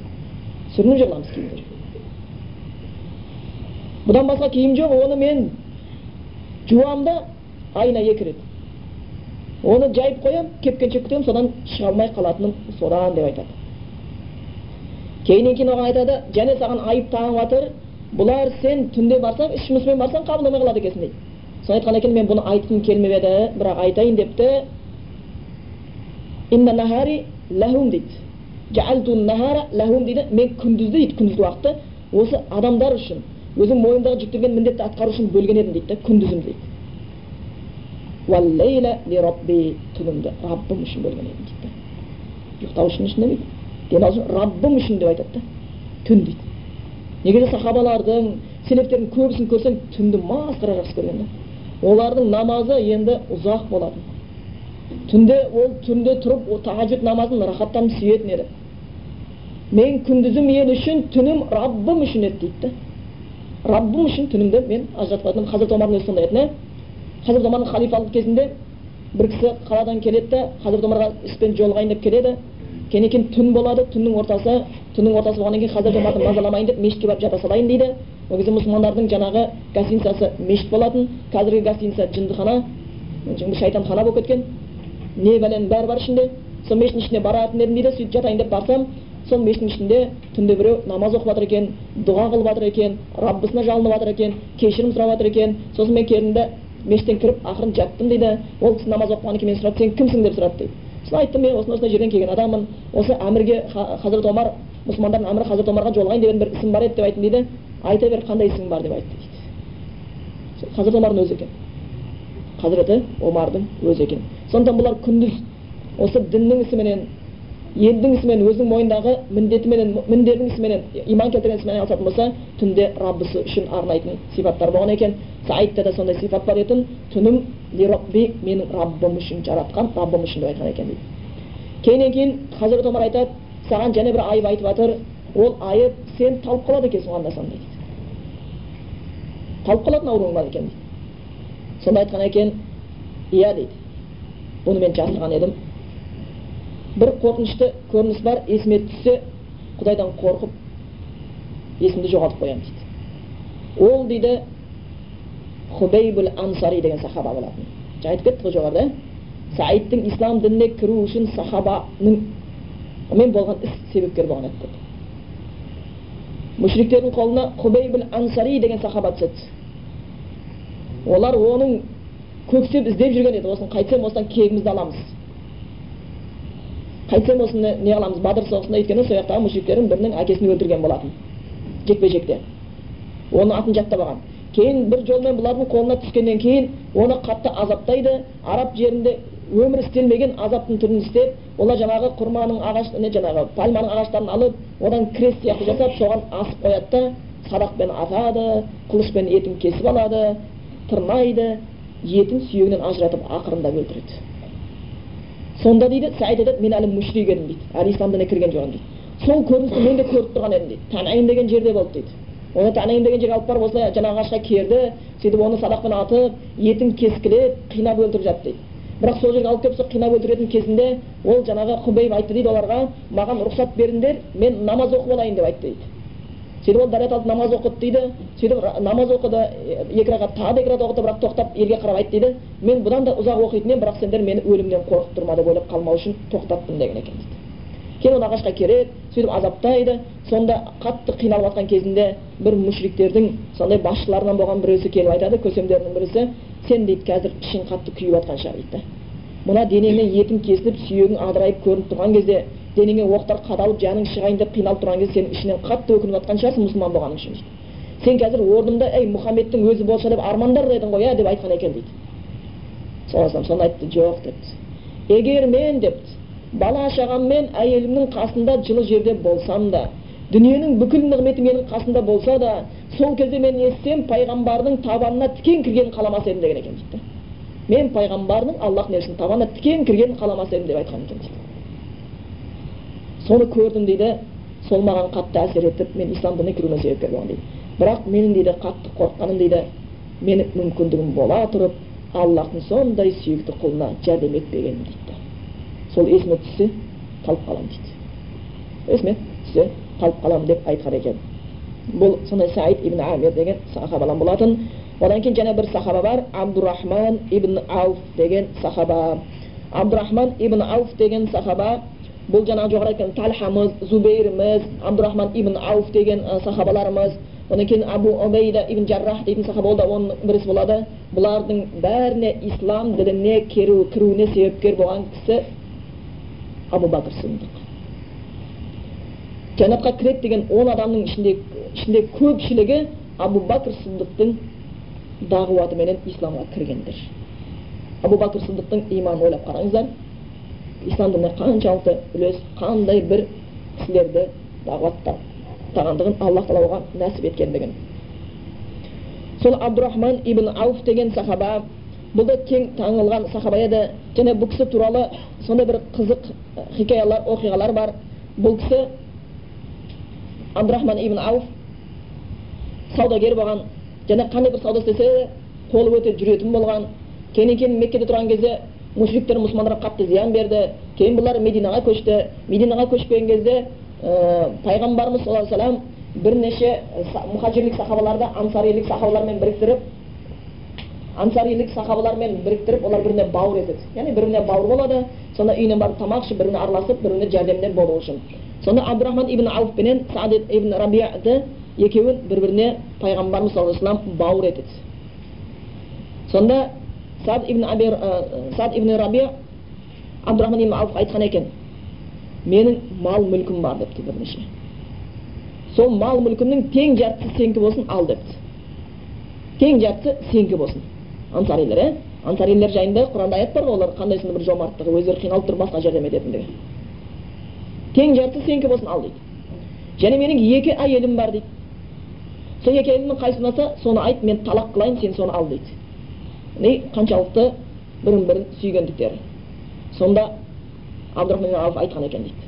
сүрініп жығыламыз киімге бұдан басқа киім жоқ оны мен жуамын да айына екі рет оны жайып қоямын кепкенше күтемін содан шыға алмай қалатыным содан деп айтады кейіннен кейін оған айтады және саған айып тағып жатыр бұлар сен түнде барсаң іс жұмыспен барсаң қабылдамай қалады екенсің дейді соны айтқан екен мен бұны айтқым келмеп еді бірақ айтайын депті дейді дейді мен күндізді дейді күндізгі уақытты осы адамдар үшін өзің мойныңдағы жүктелген міндетті атқару үшін бөлген едім дейді да күндізім дейді түнімді раббым үшін бөлген едім дейді ұйықтау үшін үшін демалу үшін раббым үшін деп айтады да түн дейді негізі сахабалардың селефтердің көбісін көрсең түнді масқара жақсы көрген олардың намазы енді ұзақ болатын. Түнде ол түнде тұрып тахаджуд намазын рахаттанып сүйетін еді. Мен күндізім мен үшін түнім раббым үшін еді дейді да. Раббым үшін түнімді мен ажыратып қоятын хазірет омардың өзі сондай еді хазірет омардың халифалық кезінде бір кісі қаладан келеді да хазірет омарға іспен жолығайын деп келеді. Кейін түн болады түннің ортасы түннің ортасы болғаннан кейін хазірет омарды мазаламайын деп мешітке барып жата салайын дейді ол кезде мұсылмандардың жаңағы гостиницасы мешіт болатын қазіргі гостиница жындыхана шайтанхана болып кеткен не бәленің бәрі бар ішінде сол мешіттің ішіне баратын едім дейді сөйтіп жатайын деп барсам сол мешіттің ішінде түнде біреу намаз оқып жатыр екен дұға қылып жатыр екен раббысына жалынып жатыр екен кешірім сұрап жатыр екен сосын мен келдім да мешіттен кіріп ақырын жаттым дейді ол кісі намаз оқығаннан кейін мен сұрады сен кімсің деп сұрады дейді сосын айттым мен осындай осындай жерден келген адаммын. Осы әмірге хазірет омар мұсылмандардың әмірі хазірет омарға жолығайын деген бір ісім бар еді деп айттым дейді айта бер қандай ісің бар деп айтты дейді. Хазірет омардың өзі екен. Хазіреті омардың өзі екен. Сондықтан бұлар күндіз осы діннің ісіменен елдің ісімен өзінің мойнындағы міндетіменен міндетінің ісіменен иман келтірген ісіменен айналысатын болса түнде раббысы үшін арнайтын сипаттар болған екен. Саидта да сондай сипат бар етін түнім лирабби менің раббым үшін жаратқан раббым үшін деп айтқан екен дейді кейіннен кейін хазірет омар айтады саған және бір айып айтып жатыр ол айып сен талып қалады екенсің санда дейді талып қалатын ауруың бар екен дейді сонда айтқан екен иә дейді бұны мен жасырған едім бір қорқынышты көрініс бар есіме түссе құдайдан қорқып есімді жоғалтып қоямын дейді ол дейді хубейбул ансари деген сахаба болатын жаңа айтып кеттік қой жоғарыда саидтің ислам дініне кіру үшін сахабаның болған іс себепкер болған еді деді мүшриктердің қолына хубейбул ансари деген сахаба түседі олар оның көксеп іздеп жүрген еді осыны қайтсем осыдан кегімізді аламыз қайтсем осыны не қыламыз бадыр соғысында өйткені сол жақтағы мүшриктердің бірінің әкесін өлтірген болатын жекпе жекте оның атын жаттап алған кейін бір жолмен бұлардың қолына түскеннен кейін оны қатты азаптайды араб жерінде өмір істелмеген азаптың түрін істеп олар жаңағы құрманың ағаш не жаңағы пальманың ағаштарын алып одан крест сияқты жасап соған асып қояды да садақпен атады қылышпен етін кесіп алады тырнайды етін сүйегінен ажыратып ақырындап өлтіреді сонда дейді саид айтады мен әлі мүшрик едім дейді әлі ислам кірген жоқпын дейді сол көріністі мен де көріп тұрған едім дейді тәнәйім деген жерде болды дейді оны тәнәйім деген жерге алып барып осылай жаңағы ағашқа керді сөйтіп оны садақпен атып етін кескілеп қинап өлтіріп жатты дейді бірақ сол жерге алып келіп сол қинап өлтіретін кезінде ол жаңағы хубейб айтты дейді оларға маған рұқсат беріңдер мен намаз оқып алайын деп айтты дейді сөйтіп ол дәрет алып намаз оқыды дейді сөйтіп намаз оқыды екі рағат тағы да екі рағат оқыды бірақ тоқтап елге қарап айтты дейді мен бұдан да ұзақ оқитын едім бірақ сендер мені өлімнен қорқып тұр ма деп ойлап қалмау үшін тоқтаттым деген екен дейді кейін оны ағашқа кереді сөйтіп азаптайды. Сонда қатты қиналып жатқан кезінде бір мүшриктердің сондай басшыларынан болған біреусі келіп айтады көсемдерінің бірісі сен дейді қазір ішің қатты күйіп жатқан шығар дейді. Мына денеңнен етің кесіліп сүйегің адырайып көрініп тұрған кезде денеңе оқтар қадалып жаның шығайын деп қиналып тұрған кезде сен ішінен қатты өкініп жатқан шығарсың мұсылман болғаның үшін дейді. Сен қазір орнымда ей мұхаммедтің өзі болса деп армандар едің ғой иә деп айтқан екен дейді. Сонда айтты жоқ депті. Егер мен депті. Бала шағаммен әйелімнің қасында жылы жерде болсам да дүниенің бүкіл нығметі менің қасымда болса да сол кезде мен естісем пайғамбардың табанына тікен кіргенін қаламас едім деген екен дейді мен пайғамбардың аллах небісінің табанына тікен кіргенін қаламас едім деп айтқан екен дейді. Соны көрдім дейді сол маған қатты әсер етіп мен ислам дініне кіруіме себепкер болған дейді. Бірақ менің дейді қатты қорыққаным дейді менің мүмкіндігім бола тұрып аллахтың сондай сүйікті құлына жәрдем етпегенім дейді. Сол есіме түссе талып қаламын дейді. Есіме түссе талып қаламын деп айтқан екен. Бұл сондай саид ибн амир деген сахабадан болатын. Одан кейін және бір сахаба бар абдурахман ибн ауф деген сахаба. Абдурахман ибн ауф деген сахаба. Бұл жаңағы жоғары айтқан талхамыз зубейріміз абдурахман ибн ауф деген сахабаларымыз. Одан кейін абу убейда ибн жаррах дейтін сахаба ол да оның бірісі болады. Бұлардың бәріне ислам дініне кіру, кіруіне себепкер болған кісі абу бәкір сындық жәннатқа кіреді деген он адамның ішінде ішінде көпшілігі абу бәкір сындықтың дағуатыменен исламға кіргендер абу бәкір сындықтың иманын ойлап қараңыздар ислам дініне қаншалықты үлес қандай бір кісілерді дағуаттағандығын аллах тағала нәсіп еткендігін сол абдурахман ибн ауф деген сахаба бұл да кең танылған сахаба еді және бұл кісі туралы сондай бір қызық хикаялар оқиғалар бар. Бұл кісі абдурахман ибн ауф саудагер болған және қандай бір сауда істесе де қолы өте жүретін болған. Кейіннен кейін меккеде тұрған кезде мушриктер мұсылмандарға қатты зиян берді. Кейін бұлар мединаға көшті. Мединаға көшкен кезде ә, пайғамбарымыз саллаллаху алейхи бірнеше мұхажирлік сахабаларды ансарилік сахабалармен біріктіріп ансарилік сахабалармен біріктіріп олар біріне бауыр етеді яғни бір біріне бауыр болады сонда үйіне барып тамақ ішіп бір біріне араласып бір біріне жәрдемдер болу үшін сонда абдурахман ибн ауф пенен саад ибн рабияты екеуін бір біріне пайғамбарымыз саллаллаху алейхи вассалам бауыр етеді сонда саад ибн абир саад ибн рабия абдурахман ибн ауф айтқан екен менің мал мүлкім бар депті бірнеше сол мал мүлкімнің тең жартысы сенікі болсын ал депті тең жартысы сенікі болсын ансарилер иә ансарилер жайында құранда аят бар ғой олар қандай бір жомарттығы өздері қиналып тұрып басқа жәрдем ететіндігі тең жартысы сенікі болсын ал дейді. Және менің екі әйелім бар дейді. Сол екі әйелімнің қайсысы ұнаса соны айт мен талақ қылайын сен соны ал дейді. Яғни қаншалықты бірін бірін сүйгендіктері сонда абдурахман айтқан екен дейді.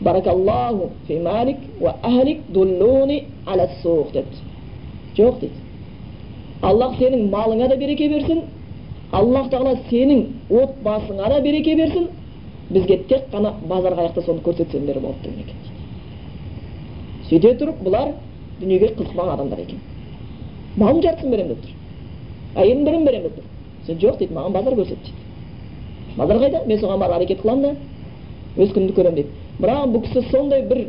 Баракаллаху фи малик уа ахлик дуллуни депті жоқ дейді аллах сенің малыңа да береке берсін аллах тағала сенің отбасыңа да береке берсін бізге тек қана базар қаяқта соны көрсетсеңдер деген екен сөйте тұрып бұлар дүниеге қызықпаған адамдар екен малын жартысын беремін деп тұр әйелін бірін беремін деп тұр сен жоқ дейді маған базар көрсет дейді базар қайда мен соған барып әрекет қыламын да өз күнімді көремін дейді бірақ бұл кісі сондай бір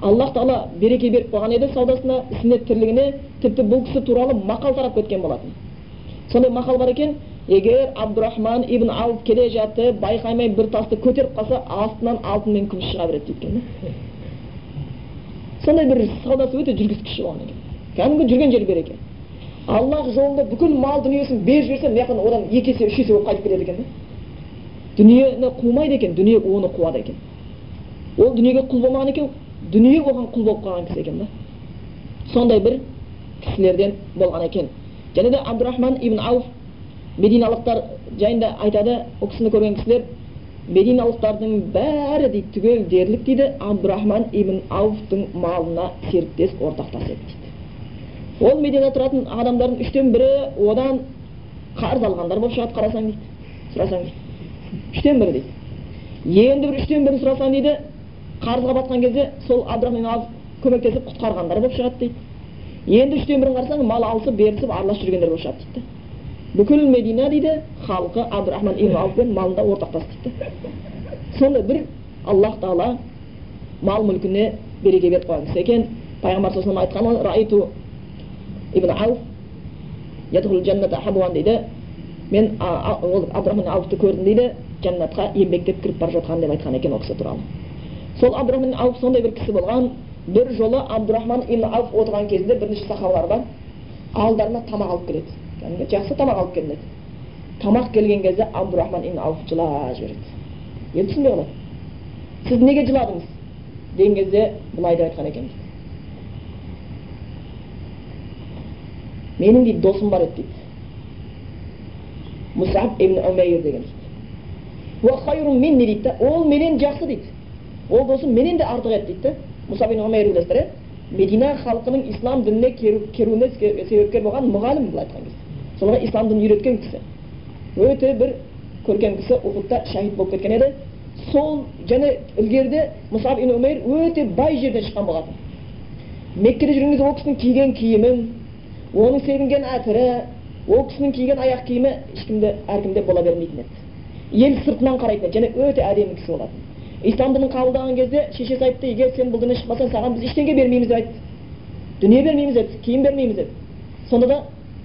аллах тағала береке беріп қойған еді саудасына ісіне тірлігіне тіпті бұл кісі туралы мақал тарап кеткен болатын. Сондай мақал бар екен егер абдурахман ибн ауф келе жатып байқамай бір тасты көтеріп қалса астынан алтын мен күміс шыға береді дейді сондай бір саудасы өте жүргізгіші болған екен. Кәдімгі жүрген жері береке. Аллах жолында бүкіл мал дүниесін беріп жіберсе мына жақтан одан екі есе үш есе болып қайтып келеді екен да дүниені қумайды екен дүние оны қуады екен. Ол дүниеге құл болмаған екен дүние оған құл болып қалған кісі екен да. Сондай бір кісілерден болған екен. Және де абдурахман ибн ауф мединалықтар жайында айтады ол кісіні көрген кісілер мединалықтардың бәрі дейді түгел дерлік дейді абдурахман ибн ауфтың малына серіктес ортақтас еді дейді ол мединада тұратын адамдардың үштен бірі одан қарыз алғандар болып шығады қарасаң дейді сұрасаң дейді. Үштен бірі дейді. Енді бір үштен бірін сұрасаң дейді қарызға батқан кезде сол абдурахман ауф көмектесіп құтқарғандар болып шығады дейді. Енді үштен бірін қарасаң мал алысып берісіп араласып жүргендер болып шығады дейді. Бүкіл медина дейді халқы абдурахман ибн ауфпен малында ортақтас дейді. Сондай бір аллах тағала мал мүлкіне береке беріп қойған кісі екен. Пайғамбар саллаллаху айтқан ғой раиту ибн ауф дейді. Мен ол абдурахман ауфты көрдім дейді. Жәннатқа еңбектеп кіріп бара жатқан деп айтқан екен ол кісі туралы сол абдурахман ауф сондай бір кісі болған бір жолы абдурахман ибн ауф отырған кезінде бірнеше сахабалар бар. Алдарына тамақ алып келеді. Кәдімгі жақсы тамақ алып келінеді. Тамақ келген кезде абдурахман ибн ауф жылап жібереді. Енді түсінбей қалады. Сіз неге жыладыңыз? Деген кезде былай деп айтқан екен. Менің дейді досым бар еді дейді. Мусаб ибн умейр деген. Дейді ол менен жақсы дейді. Ол досым менен де артық еді дейді да умейр білесіздер иә медина халқының ислам дініне келуіне себепкер болған мұғалім былай айтқан кезде. Соларға ислам дінін үйреткен кісі. Өте бір көркем кісі ухудта шахид болып кеткен еді. Сол және ілгеріде мұсаб ибн умейр өте бай жерден шыққан болатын. Меккеде жүрген кезде ол кісінің киген киімін оның себінген әтірі ол кісінің киген аяқ киімі ешкімде әркімде бола бермейтін еді. Ел сыртынан қарайтын еді және өте әдемі кісі болатын. Ислам дінін қабылдаған кезде шешесі айтты егер сен бұл діннен шықпасаң саған біз ештеңе бермейміз деп айтты дүние бермейміз деді киім бермейміз деді сонда да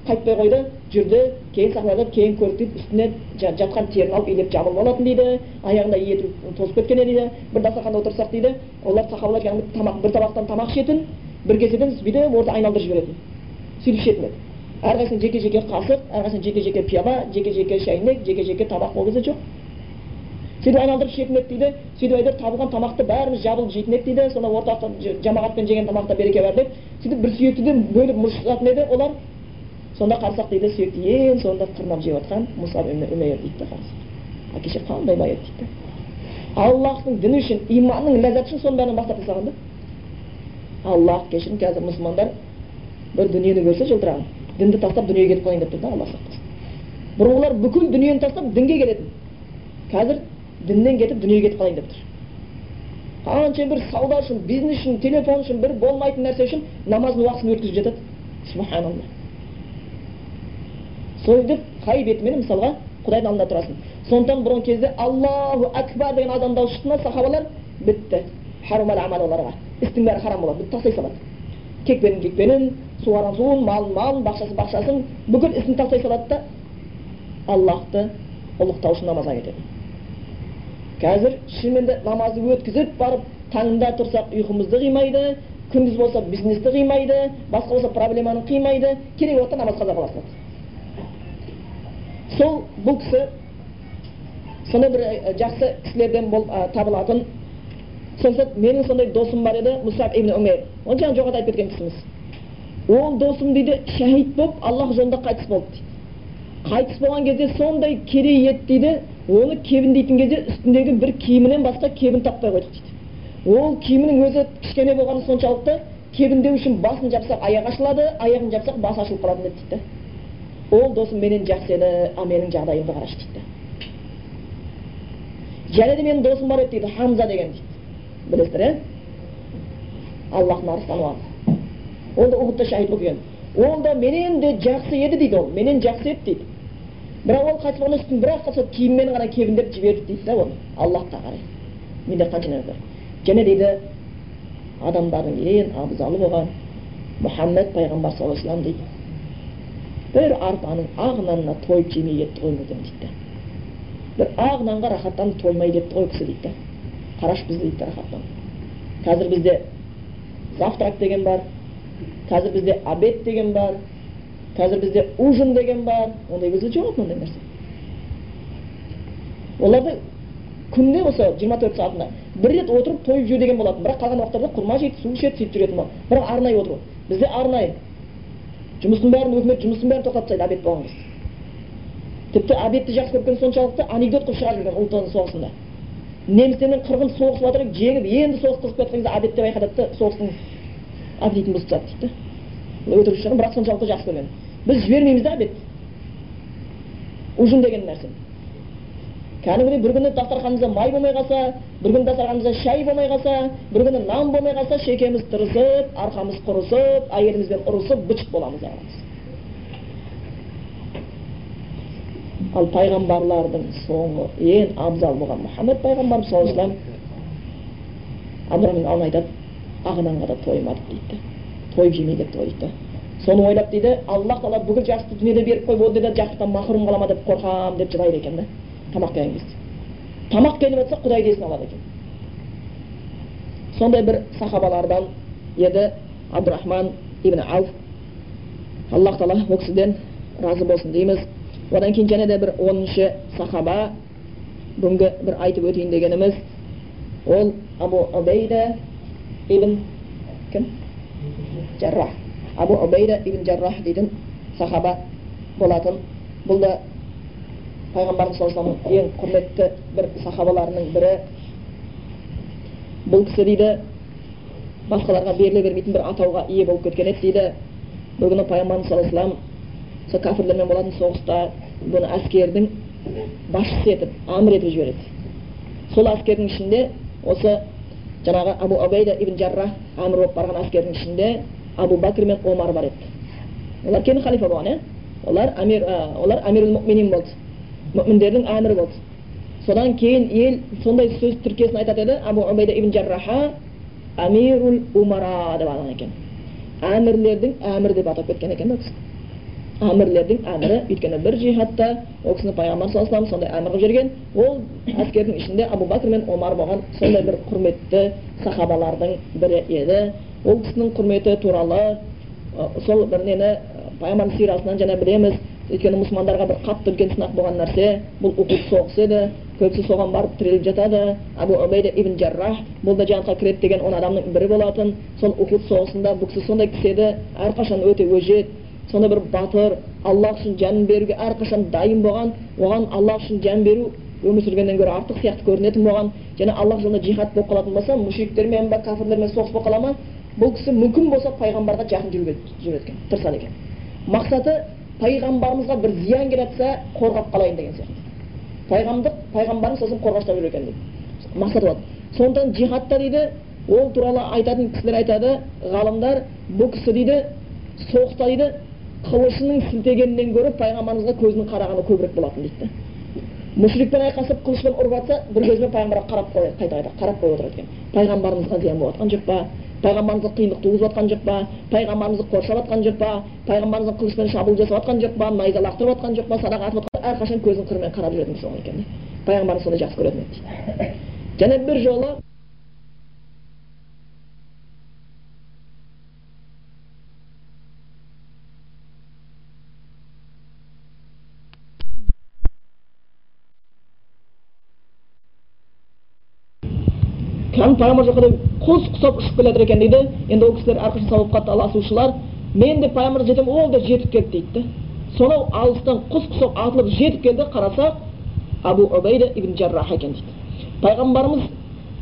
қайтпай қойды жүрді кейін сахабалар кейін көрді дейді үстіне жатқан терін алып илеп жамылып алатын дейді аяғында еті тозып кеткен дейді бір дастарханда отырсақ дейді олар сахабалар кәдімгі тамақ бір табақтан тамақ ішетін бір кеседен бүйтіп орта айналдырып жіберетін сөйтіп ішетін еді әрқайсысының жеке жеке қасық әрқайсысының жеке жеке пияла жеке жеке шәйнек жеке жеке табақ ол кезде жоқ сөйтіп айналдырып ішетін еді дейді. Сөйтіп айтады табылған тамақты бәріміз жабылып жейтін едік дейді. Сонда ортақта жамағатпен жеген тамақта береке бар деп. Сөйтіп бір сүйектіден бөліп мұршытатын еді олар. Сонда қарасақ дейді сүйекті ең соңында қырнап жеп жатқан мұсаб умейр дейді да қарасақ әкеше қандай бай еді дейді. Аллахтың діні үшін иманның ләззаты үшін соның бәрін бастап тастаған да. Аллах кешірім қазір мұсылмандар бір дүниені көрсе жылтыраған. Дінді тастап дүниеге кетіп қалайын деп тұр да алла сақтасын. Бұрынғылар бүкіл дүниені тастап дінге келетін. Қазір діннен кетіп дүниеге кетіп қалайын деп тұр қанша бір сауда үшін бизнес үшін телефон үшін бір болмайтын нәрсе үшін намаздың уақытын өткізіп жатады субханалла сөйтіп қай бетімен мысалға құдайдың алдында тұрасың сондықтан бұрынғы кезде аллаху акбар деген азан дауыс шықты ма сахабалар бітті оларға істің бәрі харам болады бітті тастай салады кекпенін кекпенін суарған суын малын малын бақшасын бақшасын бүкіл ісін тастай салады да аллахты ұлықтау үшін намазға кетеді қазір шынымен де намазды өткізіп барып таңда тұрсақ ұйқымызды қимайды күндіз болса бизнесті қимайды басқа болса проблеманы қимайды керек болса намаз қаза қыласың сол бұл кісі сондай бір жақсы кісілерден бол, ә, табылатын. Сосын менің сондай досым бар еді мұсаб ибн умер оны жаңа жоғарыда айтып кеткен кісіміз. Ол досым дейді шәһид болып аллах жолында қайтыс болды дейді. Қайтыс болған кезде сондай керей еді дейді оны кебіндейтін кезде үстіндегі бір киімінен басқа кебін таппай қойдық дейді. Ол киімінің өзі кішкене болғаны соншалықты кебіндеу үшін басын жапсақ аяғы ашылады аяғын жапсақ басы ашылып қалатын еді дейді. Ол досым менен жақсы еді ал менің жағдайымды қарашы дейді. Және де менің досым бар еді дейді хамза деген дейді. Білесіздер иә аллахтың арыстаны ол да ұхытта шахид болып келген. Ол да менен де жақсы еді дейді ол менен жақсы еді дейді. Бірақ ол қайтыс болғаннан үстін бір ақ сол киіммен ғана кебіндеп жіберді дейді да оны аллахқа қарай. Менде қанша бар және дейді адамдардың ең абзалы болған мұхаммед пайғамбар саллаллаху алейхи дейді. Бір арпаның ақ нанына тойып жемей кетті ғой мүмкін дейді бір ақ нанға рахаттанып тоймай кетті ғой кісі дейді қарашы бізді дейді рахаттан. Қазір бізде завтрак деген бар. Қазір бізде обед деген бар. Қазір бізде ужин деген бар ондай кезде жоқ ондай нәрсе. Оларды күнде осы жиырма төрт сағатында бір рет отырып тойып жеу деген болатын. Бірақ қалған уақыттарда құрма жейді су ішеді сөйтіп жүретін бол. Бірақ арнайы отыру. Бізде арнайы. Жұмыстың бәрін өкімет жұмыстың бәрін тоқтатып тастайды обед болған кезде тіпті обедті жақсы көргені соншалықты анекдот қылып шығарып жүрген ұлы отан соғысында. Немістермен қырғын соғысып жатыр жеңіп енді соғыс қызып жатқан кезде обед деп айқайлады да соғыстың аппетитін бұзып тастады дейді өтірік шығар бірақ соншалықты жақсы көрген біз жібермейміз да обед ужин деген нәрсе кәдімгідей бір күні дастарханымызда май болмай қалса бір күні дастарханымызда шай болмай қалса бір күні нан болмай қалса шекеміз тырысып арқамыз құрысып әйелімізбен ұрысып быт боламыз ал пайғамбарлардың соңы ең абзал болған мұхаммед пайғамбарымыз саллаллаху абдырахман алдына айтады ағнанға да тоймадық дейді тойып жемей кетті ғой дейді соны ойлап дейді аллах тағала бүкіл жақсылықты дүниеде беріп қойып ол да жақсылықтан махрұм қала ма деп қорқамын деп жылайды екен да тамақ келген кезде тамақ келіп жатса құдайды есіне алады екен сондай бір сахабалардан еді абдурахман ибн ауф аллах тағала ол кісіден разы болсын дейміз одан кейін және де бір оныншы сахаба бүгінгі бір айтып өтейін дегеніміз ол абу убейда ибн кім жаррах абу убейда ибн жаррах дейтін сахаба болатын бұл да пайғамбарымыз саллаллаху алейhi ең құрметті бір сахабаларының бірі бұл кісі дейді басқаларға беріле бермейтін бір атауға ие болып кеткен еді дейді бір күні пайғамбарымыз саллаллаху алейhi сол кәпірлермен болатын соғыста бұны әскердің басшысы етіп әмір етіп жібереді сол әскердің ішінде осы жаңағы абу абейда ибн жаррах әмір болып барған әскердің ішінде абу бәкір мен омар бар еді олар кейін халифа болған иә олар әмир олар әмирул мүминин болды мүміндердің әмірі болды содан кейін ел сондай сөз тіркесін айтады еді абу убайда ибн жарраха әмирул умара деп атаған екен әмірлердің әмірі деп атап кеткен екен әмірлердің әмірі өйткені бір жихадта ол кісіні пайғамбар саллаллаху сондай әмір қылып жіберген ол әскердің ішінде абу бәкір мен омар болған сондай бір құрметті сахабалардың бірі еді ол кісінің құрметі туралы сол бір нені пайғамбардың сирасынан жаңа білеміз. Өйткені мұсылмандарға бір қатты үлкен сынақ болған нәрсе бұл ухуд соғысы еді. Көбісі соған барып тіреліп жатады. Абу убайда ибн жаррах бұл да жәннатқа кіреді деген он адамның бірі болатын. Сол ухуд соғысында бұл кісі сондай кісі еді әрқашан өте өжет. Сондай бір батыр аллах үшін жанын беруге әрқашан дайын болған. Оған аллах үшін жан беру өмір сүргеннен гөрі артық сияқты көрінетін болған. Және аллах жолында джихад болып қалатын болса мушриктермен ба кәпірлермен соғыс болып қала ма? Бұл кісі мүмкін болса пайғамбарға жақын жүреді екен тырысады екен мақсаты пайғамбарымызға бір зиян келе жатса қорғап қалайын деген сияқты пайғамдық пайғамбарымыз сосын қорғаштап жүр екен дейді мақсаты болады сондықтан джихадта дейді ол туралы айтатын кісілер айтады ғалымдар бұл кісі дейді соғыста дейді қылышының сілтегенінен гөрі пайғамбарымызға көзінің қарағаны көбірек болатын дейді мүшрикпен айқасып қылышпен ұрып жатса бір көзбен пайғамбарға қарап қояды қайта қайта қарап қойып отырады екен пайғамбарымызға зиян болып жатқан жоқ па пайғамбарымызға қиындық туғызып жатқан жоқ па пайғамбарымызды қоршап жатқан жоқ па пайғамбарымызға қылышпен шабуыл жасап жатқан жоқ па найза лақтырып жатқан жоқ па садақа атып жатқан әрқашан көзінің қырымен қарап жүретін кісі болған екен пайғамбарымыз сондай жақсы көретін еді дейді. және бір жолы кәдімгі пайғамбар жаққа құс құсап ұшып келе екен дейді енді ол кісілер әрқашан сауапқа таласушылар мен де пайғамбар жетемін ол да жетіп келді дейді да сонау алыстан құс құсап атылып жетіп келді қараса абу убайда ибн жаррах екен дейді пайғамбарымыз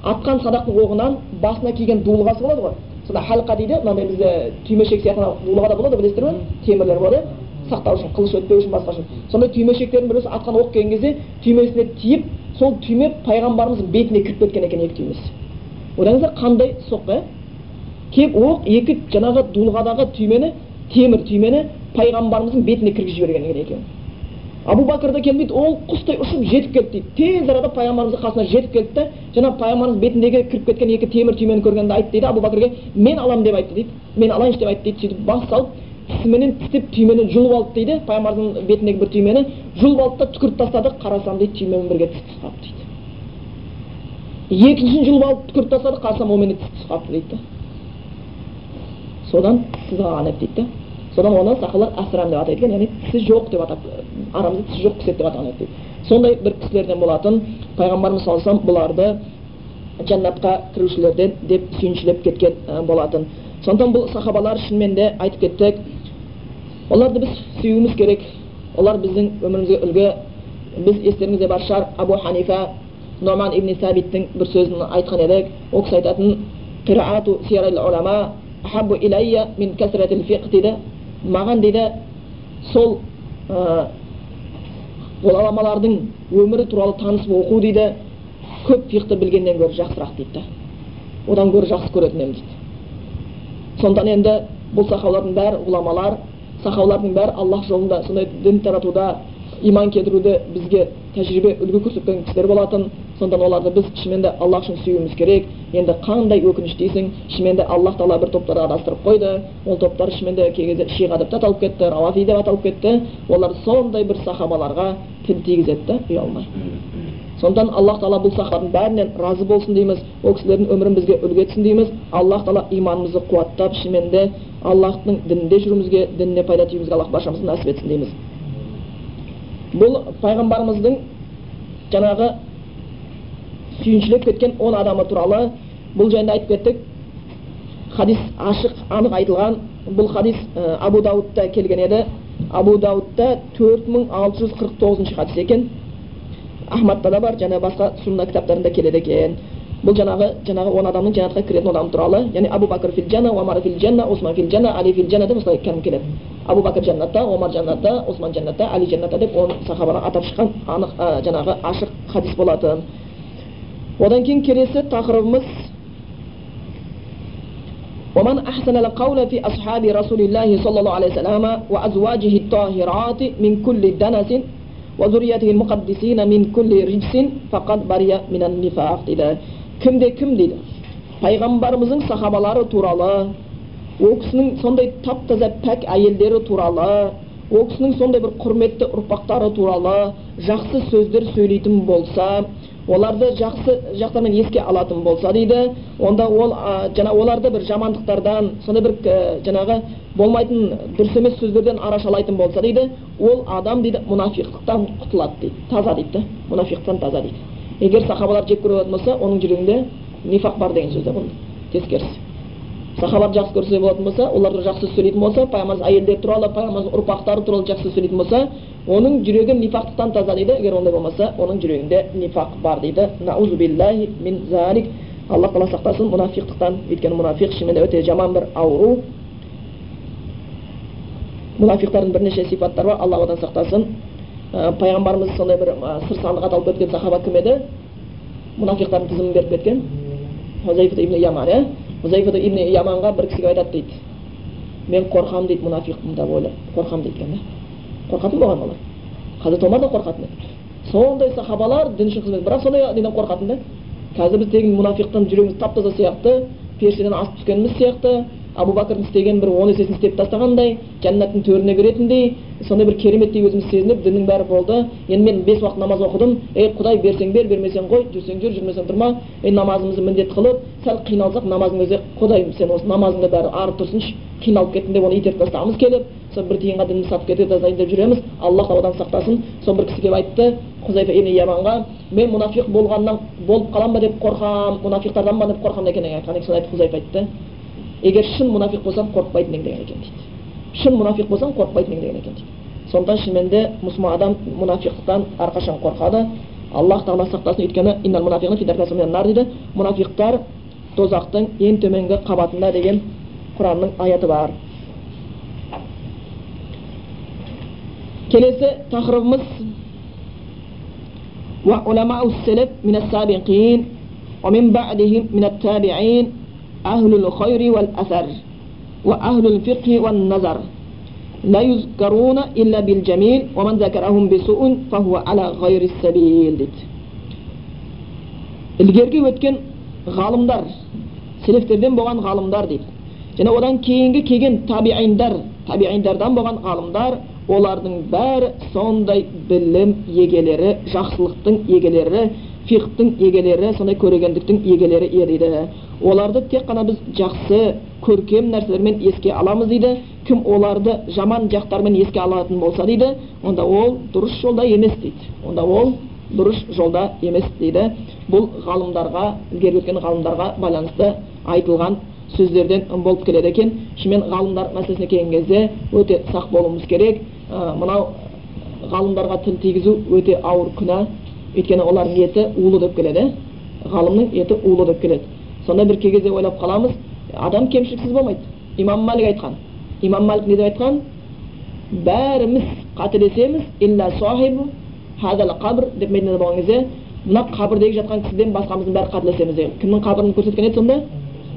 атқан садақтың оғынан басына киген дулығасы болады ғой. Сонда халқа дейді мынандай бізде түймешек сияқты дулыға да болады білесіздер ме темірлер болады сақтау үшін қылыш өтпеу үшін басқа үшін сондай түймешектердің біреусі атқан оқ келген кезде түймесіне тиіп сол түйме пайғамбарымыздың бетіне кіріп кеткен екен екі түймесі ойлаңыздар қандай соққы иә келіп оқ екі жаңағы дулығадағы түймені темір түймені пайғамбарымыздың бетіне кіргізіп жіберген екен абу бәкір да келді ол құстай ұшып жетіп келді дейді тез арада пайғамбарымыздың қасына жетіп келді да жаңағы пайғамбарымыз бетіндегі кіріп кеткен екі темір түймені көргенде айтты дейді абу бәкірге мен аламын деп айтты дейді. Мен алайыншы деп айтты дейді. Сөйтіп бас салып тісіменен тістеп түймені жұлып алды дейді. Пайғамбарымыздың бетіндегі бір түймені жұлып алды да түкіріп тастады. Қарасам дейді түймемен бірге тіс қалыпты дейді. Екіншісін жұлып алып түкіріп тастады қарасам онымен тіс түсіп қалыпты дейді содан еді дейді да содан оны сахабалар асрам деп атайды екен. Яғни тісі жоқ деп атап арамызда тісі жоқ кісі деп атаған еді дейді. Сондай бір кісілерден болатын пайғамбарымыз саллаллаху алейhi бұларды жәннатқа кірушілерден деп сүйіншілеп кеткен болатын. Сондықтан бұл сахабалар шынымен де айтып кеттік оларды біз сүюіміз керек. Олар біздің өмірімізге үлгі. Біз естеріңізде бар шығар абу ханифа номан ибн сәбиттің бір сөзін айтқан едік ол кісі айтатын дейді маған дейді сол ғұламалардың өмірі туралы танысып оқу дейді көп фиқты білгеннен гөрі жақсырақ дейді да одан гөрі жақсы көретін едім дейді сондықтан енді бұл сахабалардың бәрі ғұламалар сахабалардың бәрі аллах жолында сондай дін таратуда иман келтіруде бізге тәжірибе үлгі көрсеткен кісілер болатын сондықтан оларды біз шынымен де аллах үшін сүюіміз керек. Енді қандай өкініш дейсің шынымен де аллах тағала бір топтарды адастырып қойды. Ол топтар шынымен де кей кезде шиға деп аталып кетті равафи деп аталып кетті. Олар сондай бір сахабаларға тіл тигізеді да ұялмай. Сондықтан аллах тағала бұл сахабаның бәрінен разы болсын дейміз. Ол кісілердің өмірін бізге үлгі етсін дейміз. Аллах тағала иманымызды қуаттап шынымен де аллахтың дінінде жүруімізге дініне пайда тиюімізге аллах баршамызды нәсіп етсін дейміз. Бұл пайғамбарымыздың жаңағы сүйіншілеп кеткен он адамы туралы бұл жайында айтып кеттік. Хадис ашық анық айтылған. Бұл хадис ә, абу даудта келген еді. Абу даудта төрт мың алты жүз қырық тоғызыншы хадис екен. Ахмадта да бар және басқа сунна кітаптарында келеді екен. Бұл жаңағы жаңағы он адамның жәннатқа кіретін адам туралы яғни абу бәкір фил жанна омар фил жанна осман фил жанна али фил жанна деп осылай келеді. Абу бәкір жәннатта омар жәннатта осман жәннатта али жәннатта деп он сахабаны атап шыққан анық ә, жаңағы ашық хадис болатын одан кейін келесі тақырыбымыз ومن أحسن القول في أصحاب رسول الله صلى الله عليه وسلم وأزواجه الطاهرات من كل دنس وذريته المقدسين من كل رجس فقد برئ من النفاق дейді кімде кім дейді пайғамбарымыздың сахабалары туралы ол кісінің сондай тап таза пәк әйелдері туралы ол кісінің сондай бір құрметті ұрпақтары туралы жақсы сөздер сөйлейтін болса оларды жақсы жақтармен еске алатын болса дейді. Онда ол ә, жаңа оларды бір жамандықтардан сондай бір ә, жаңағы болмайтын дұрыс емес сөздерден арашалайтын болса дейді ол адам дейді мұнафиқтықтан құтылады дейді. Таза дейді. Да мұнафиқтан таза дейді. Егер сахабалар жек көретін болса оның жүрегінде нифақ бар деген сөз да бұл тескерісі сахабаларды жақсы көрсе болатын болса оларды жақсы сөйлейтін болса пайғамбарымыз әйелдері туралы пайғамбарымыздың ұрпақтары туралы жақсы сөйлейтін болса оның жүрегі нифақтықтан таза дейді. Егер ондай болмаса оның жүрегінде нифақ бар дейді. Мин алла тағала сақтасын мұнафиқтықтан өйткені мұнафиқ шынымен өте жаман бір ауру. Мұнафиқтардың бірнеше сипаттары бар. Алла одан сақтасын. Ә, пайғамбарымыз сондай бір ә, сыр сандық аталып кеткен сахаба кім еді? Мұнафиқтардың тізімін беріп кеткен. Ибн яман иә? Хузайфа ибн Яманға бір кісіге айтады дейді мен қорқамын дейді мұнафиқпын деп ойлап қорқамын дейді екен да қорқатын болған олар хазірет омар да қорқатын сондай сахабалар үшін қызмет бірақ сондай неден қорқатын да қазір біз тегін мұнафиқтан жүрегіміз тап таза сияқты періштеден асып түскеніміз сияқты абу бәкірдің істеген бір он есесін істеп тастағандай жәннаттың төріне кіретіндей сондай бір кереметтей өзіміз сезініп діннің бәрі болды енді мен бес уақыт намаз оқыдым ей құдай берсең бер бермесең қой жүрсең жүр жүрмесең тұрма ей намазымызды міндет қылып сәл қиналсақ намаздың өзі құдай сен осы намазыңды бәрі арып тұрсыншы қиналып кеттім деп оны итеріп тастағымыз келіп сол бір тиынға дініміз сатып кетеді азайын деп жүреміз аллах одан сақтасын сол бір кісі келіп айтты хузайфа ибн яманға мен мұнафиқ болғаннан болып қалам ба деп қорқам мұнафиқтардан ба деп қорқамын екен айтқан екен айтты хузайфа айтты егер шын мұнафиқ болсам қорықпайтын ең деген екен дейді шын мұнафиқ болсаң қорықпайтын ең деген екен дейді сондықтан шынымен де мұсылман адам мұнафиқтықтан әрқашан қорқады аллах тағала сақтасын өйткені дейді мұнафиқтар тозақтың ең төменгі қабатында деген құранның аяты бар келесі тақырыбымыз وعلماء السلف من السابقين ومن بعدهم من التابعين أهل الخير والأثر وأهل الفقه والنظر لا يذكرون إلا بالجميل ومن ذكرهم بسوء فهو على غير السبيل дейді ілгергі өткен ғалымдар селефтерден болған ғалымдар дейді және одан кейінгі келген табииндар табииндардан болған ғалымдар олардың бәрі сондай білім егелері жақсылықтың егелері фиқтың егелері сондай көрегендіктің егелері дейді оларды тек қана біз жақсы көркем нәрселермен еске аламыз дейді. Кім оларды жаман жақтарымен еске алатын болса дейді онда ол дұрыс жолда емес дейді. Онда ол дұрыс жолда емес дейді. Бұл ғалымдарға ілгері өткен ғалымдарға байланысты айтылған сөздерден болып келеді екен. Шынымен ғалымдар мәселесіне келген кезде өте сақ болуымыз керек. Ә, мынау ғалымдарға тіл тигізу өте ауыр күнә. Өйткені олардың еті улы деп келеді ғалымның еті улы деп келеді. Сонда бір кей ойлап қаламыз адам кемшіліксіз болмайды. Имам мәлік айтқан. Имам мәлік не деп айтқан? Бәріміз қателесеміз деп мәдинада болған кезде мына қабірдегі жатқан кісіден басқамыздың бәрі қателесеміз деген кімнің қабірін көрсеткен еді сонда?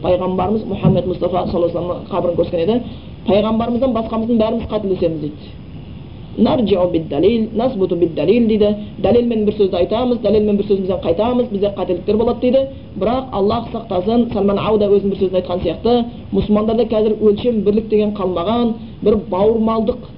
Пайғамбарымыз мұхаммед мұстафа саллаллаху вассаламның қабірін көрсеткен еді. Пайғамбарымыздан басқамыздың бәріміз қателесеміз дейді. Дейді дәлелмен бір сөзді айтамыз дәлелмен бір сөзімізден қайтамыз бізде қателіктер болады дейді бірақ аллах сақтасын салман ауда өзінің бір сөзінде айтқан сияқты мұсылмандарда қазір өлшем бірлік деген қалмаған бір бауырмалдық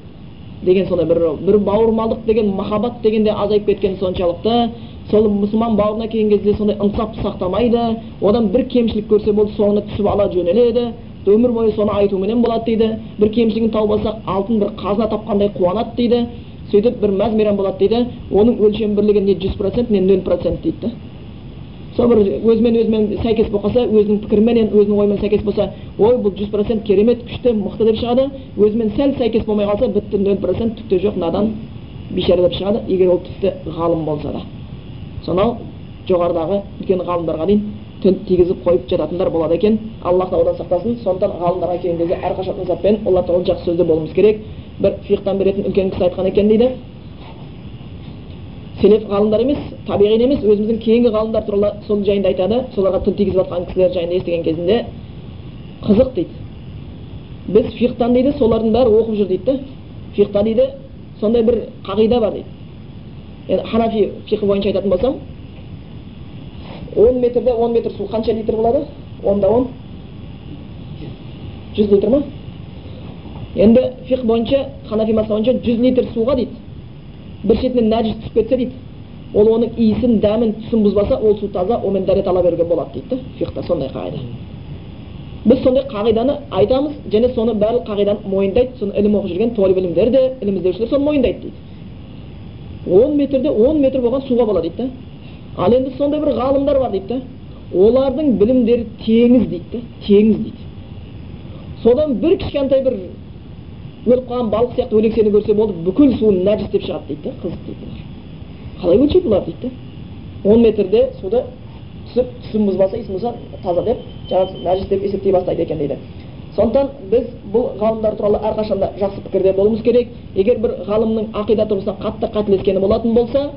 деген сондай бір бір бауырмалдық деген махаббат деген де азайып кеткен соншалықты сол мұсылман бауырына келген кезде сондай ынсап сақтамайды одан бір кемшілік көрсе болды соны түсіп ала жөнеледі өмір бойы соны айтуменен болады дейді. Бір кемшілігін тауып алсақ алтын бір қазына тапқандай қуанады дейді. Сөйтіп бір мәз мейрам болады дейді. Оның өлшем бірлігі не жүз процент не нөл процент дейді. Сол бір өзімен өзімен сәйкес болып қалса өзінің пікіріменен өзінің ойымен сәйкес болса ой бұл жүз процент керемет күшті мықты деп шығады. Өзімен сәл сәйкес болмай қалса бітті нөл процент түк те жоқ надан бейшара деп шығады. Егер ол тіпті ғалым болса да. Сонау жоғарыдағы үлкен ғалымдарға дейін тіл тигізіп қойып жататындар болады екен. Аллах тағала сақтасын. Сондықтан ғалымдарға келген кезде әрқашан ынсаппен олар туралы жақсы сөзде болуымыз керек. Бір фиқтан беретін үлкен кісі айтқан екен дейді. Селеф ғалымдар емес табиғин емес өзіміздің кейінгі ғалымдар туралы сол жайында айтады. Соларға тіл тигізіп жатқан кісілер жайында естіген кезінде қызық дейді. Біз фиқтан дейді солардың бәрі оқып жүр дейді. Фиқта дейді сондай бір қағида бар дейді. Енді ханафи фиқы бойынша айтатын болсам он метрде он метр су қанша литр болады онда он жүз литр ма енді фиқ бойынша ханафи мазхабы бойынша жүз литр суға дейді бір шетінен нәжіс түсіп кетсе дейді ол оның иісін дәмін түсін бұзбаса ол су таза онымен дәрет ала беруге болады дейді да фиқта сондай қағида біз сондай қағиданы айтамыз және соны барлық қағиданы мойындайды соны ілім оқып жүрген толиб ілімдер де ілім іздеушілер соны мойындайды дейді он метрде он метр болған суға болады дейді да ал енді сондай бір ғалымдар бар дейді да. Олардың білімдері теңіз дейді да теңіз дейді. Содан бір кішкентай бір өліп қалған балық сияқты өлексені көрсе болды бүкіл суын нәжіс деп шығады дейді да қызық дейді қалай өлшейді бұлар дейді да? Он метрде суды түсіп түсін бұзбаса иісін бұзса таза деп жаңағы нәжіс деп есептей бастайды екен дейді. Сондықтан біз бұл ғалымдар туралы әрқашанда жақсы пікірде болуымыз керек. Егер бір ғалымның ақида тұрғысынан қатты қателескені болатын болса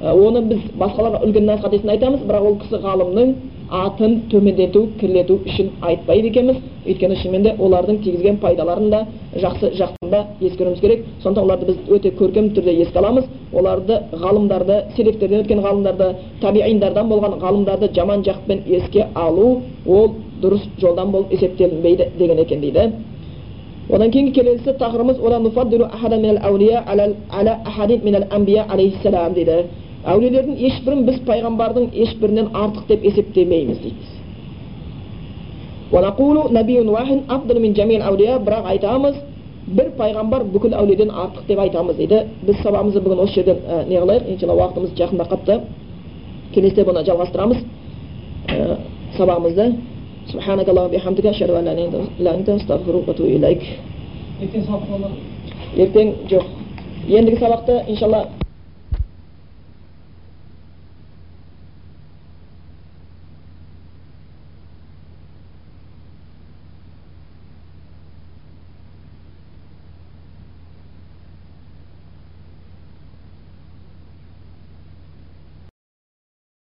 оны біз басқаларға үлгі насихат етсін айтамыз бірақ ол кісі ғалымның атын төмендету кірлету үшін айтпайды екенбіз. Өйткені шынымен де олардың тигізген пайдаларын да жақсы жақтан да ескеруіміз керек. Сондықтан оларды біз өте көркем түрде еске аламыз. Оларды ғалымдарды селефтерден өткен ғалымдарды табииндардан болған ғалымдарды жаман жақпен еске алу ол дұрыс жолдан болып есептелінбейді деген екен дейді. Одан кейінгі келесі тақырыбымыз дейді әулиелердің ешбірін біз пайғамбардың ешбірінен артық деп есептемейміз дейді бірақ айтамыз бір пайғамбар бүкіл әулиеден артық деп айтамыз дейді біз сабағымызды бүгін осы жерден ә, не қылайық иншалла уақытымыз жақындап қалыпты келесіде бұны жалғастырамыз ә, сабағымызды سبحانك اللهم وبحمدك أشهد أن لا إله إلا أنت أستغفرك وأتوب إليك ертең сабақ болады ертең жоқ ендігі сабақты иншалла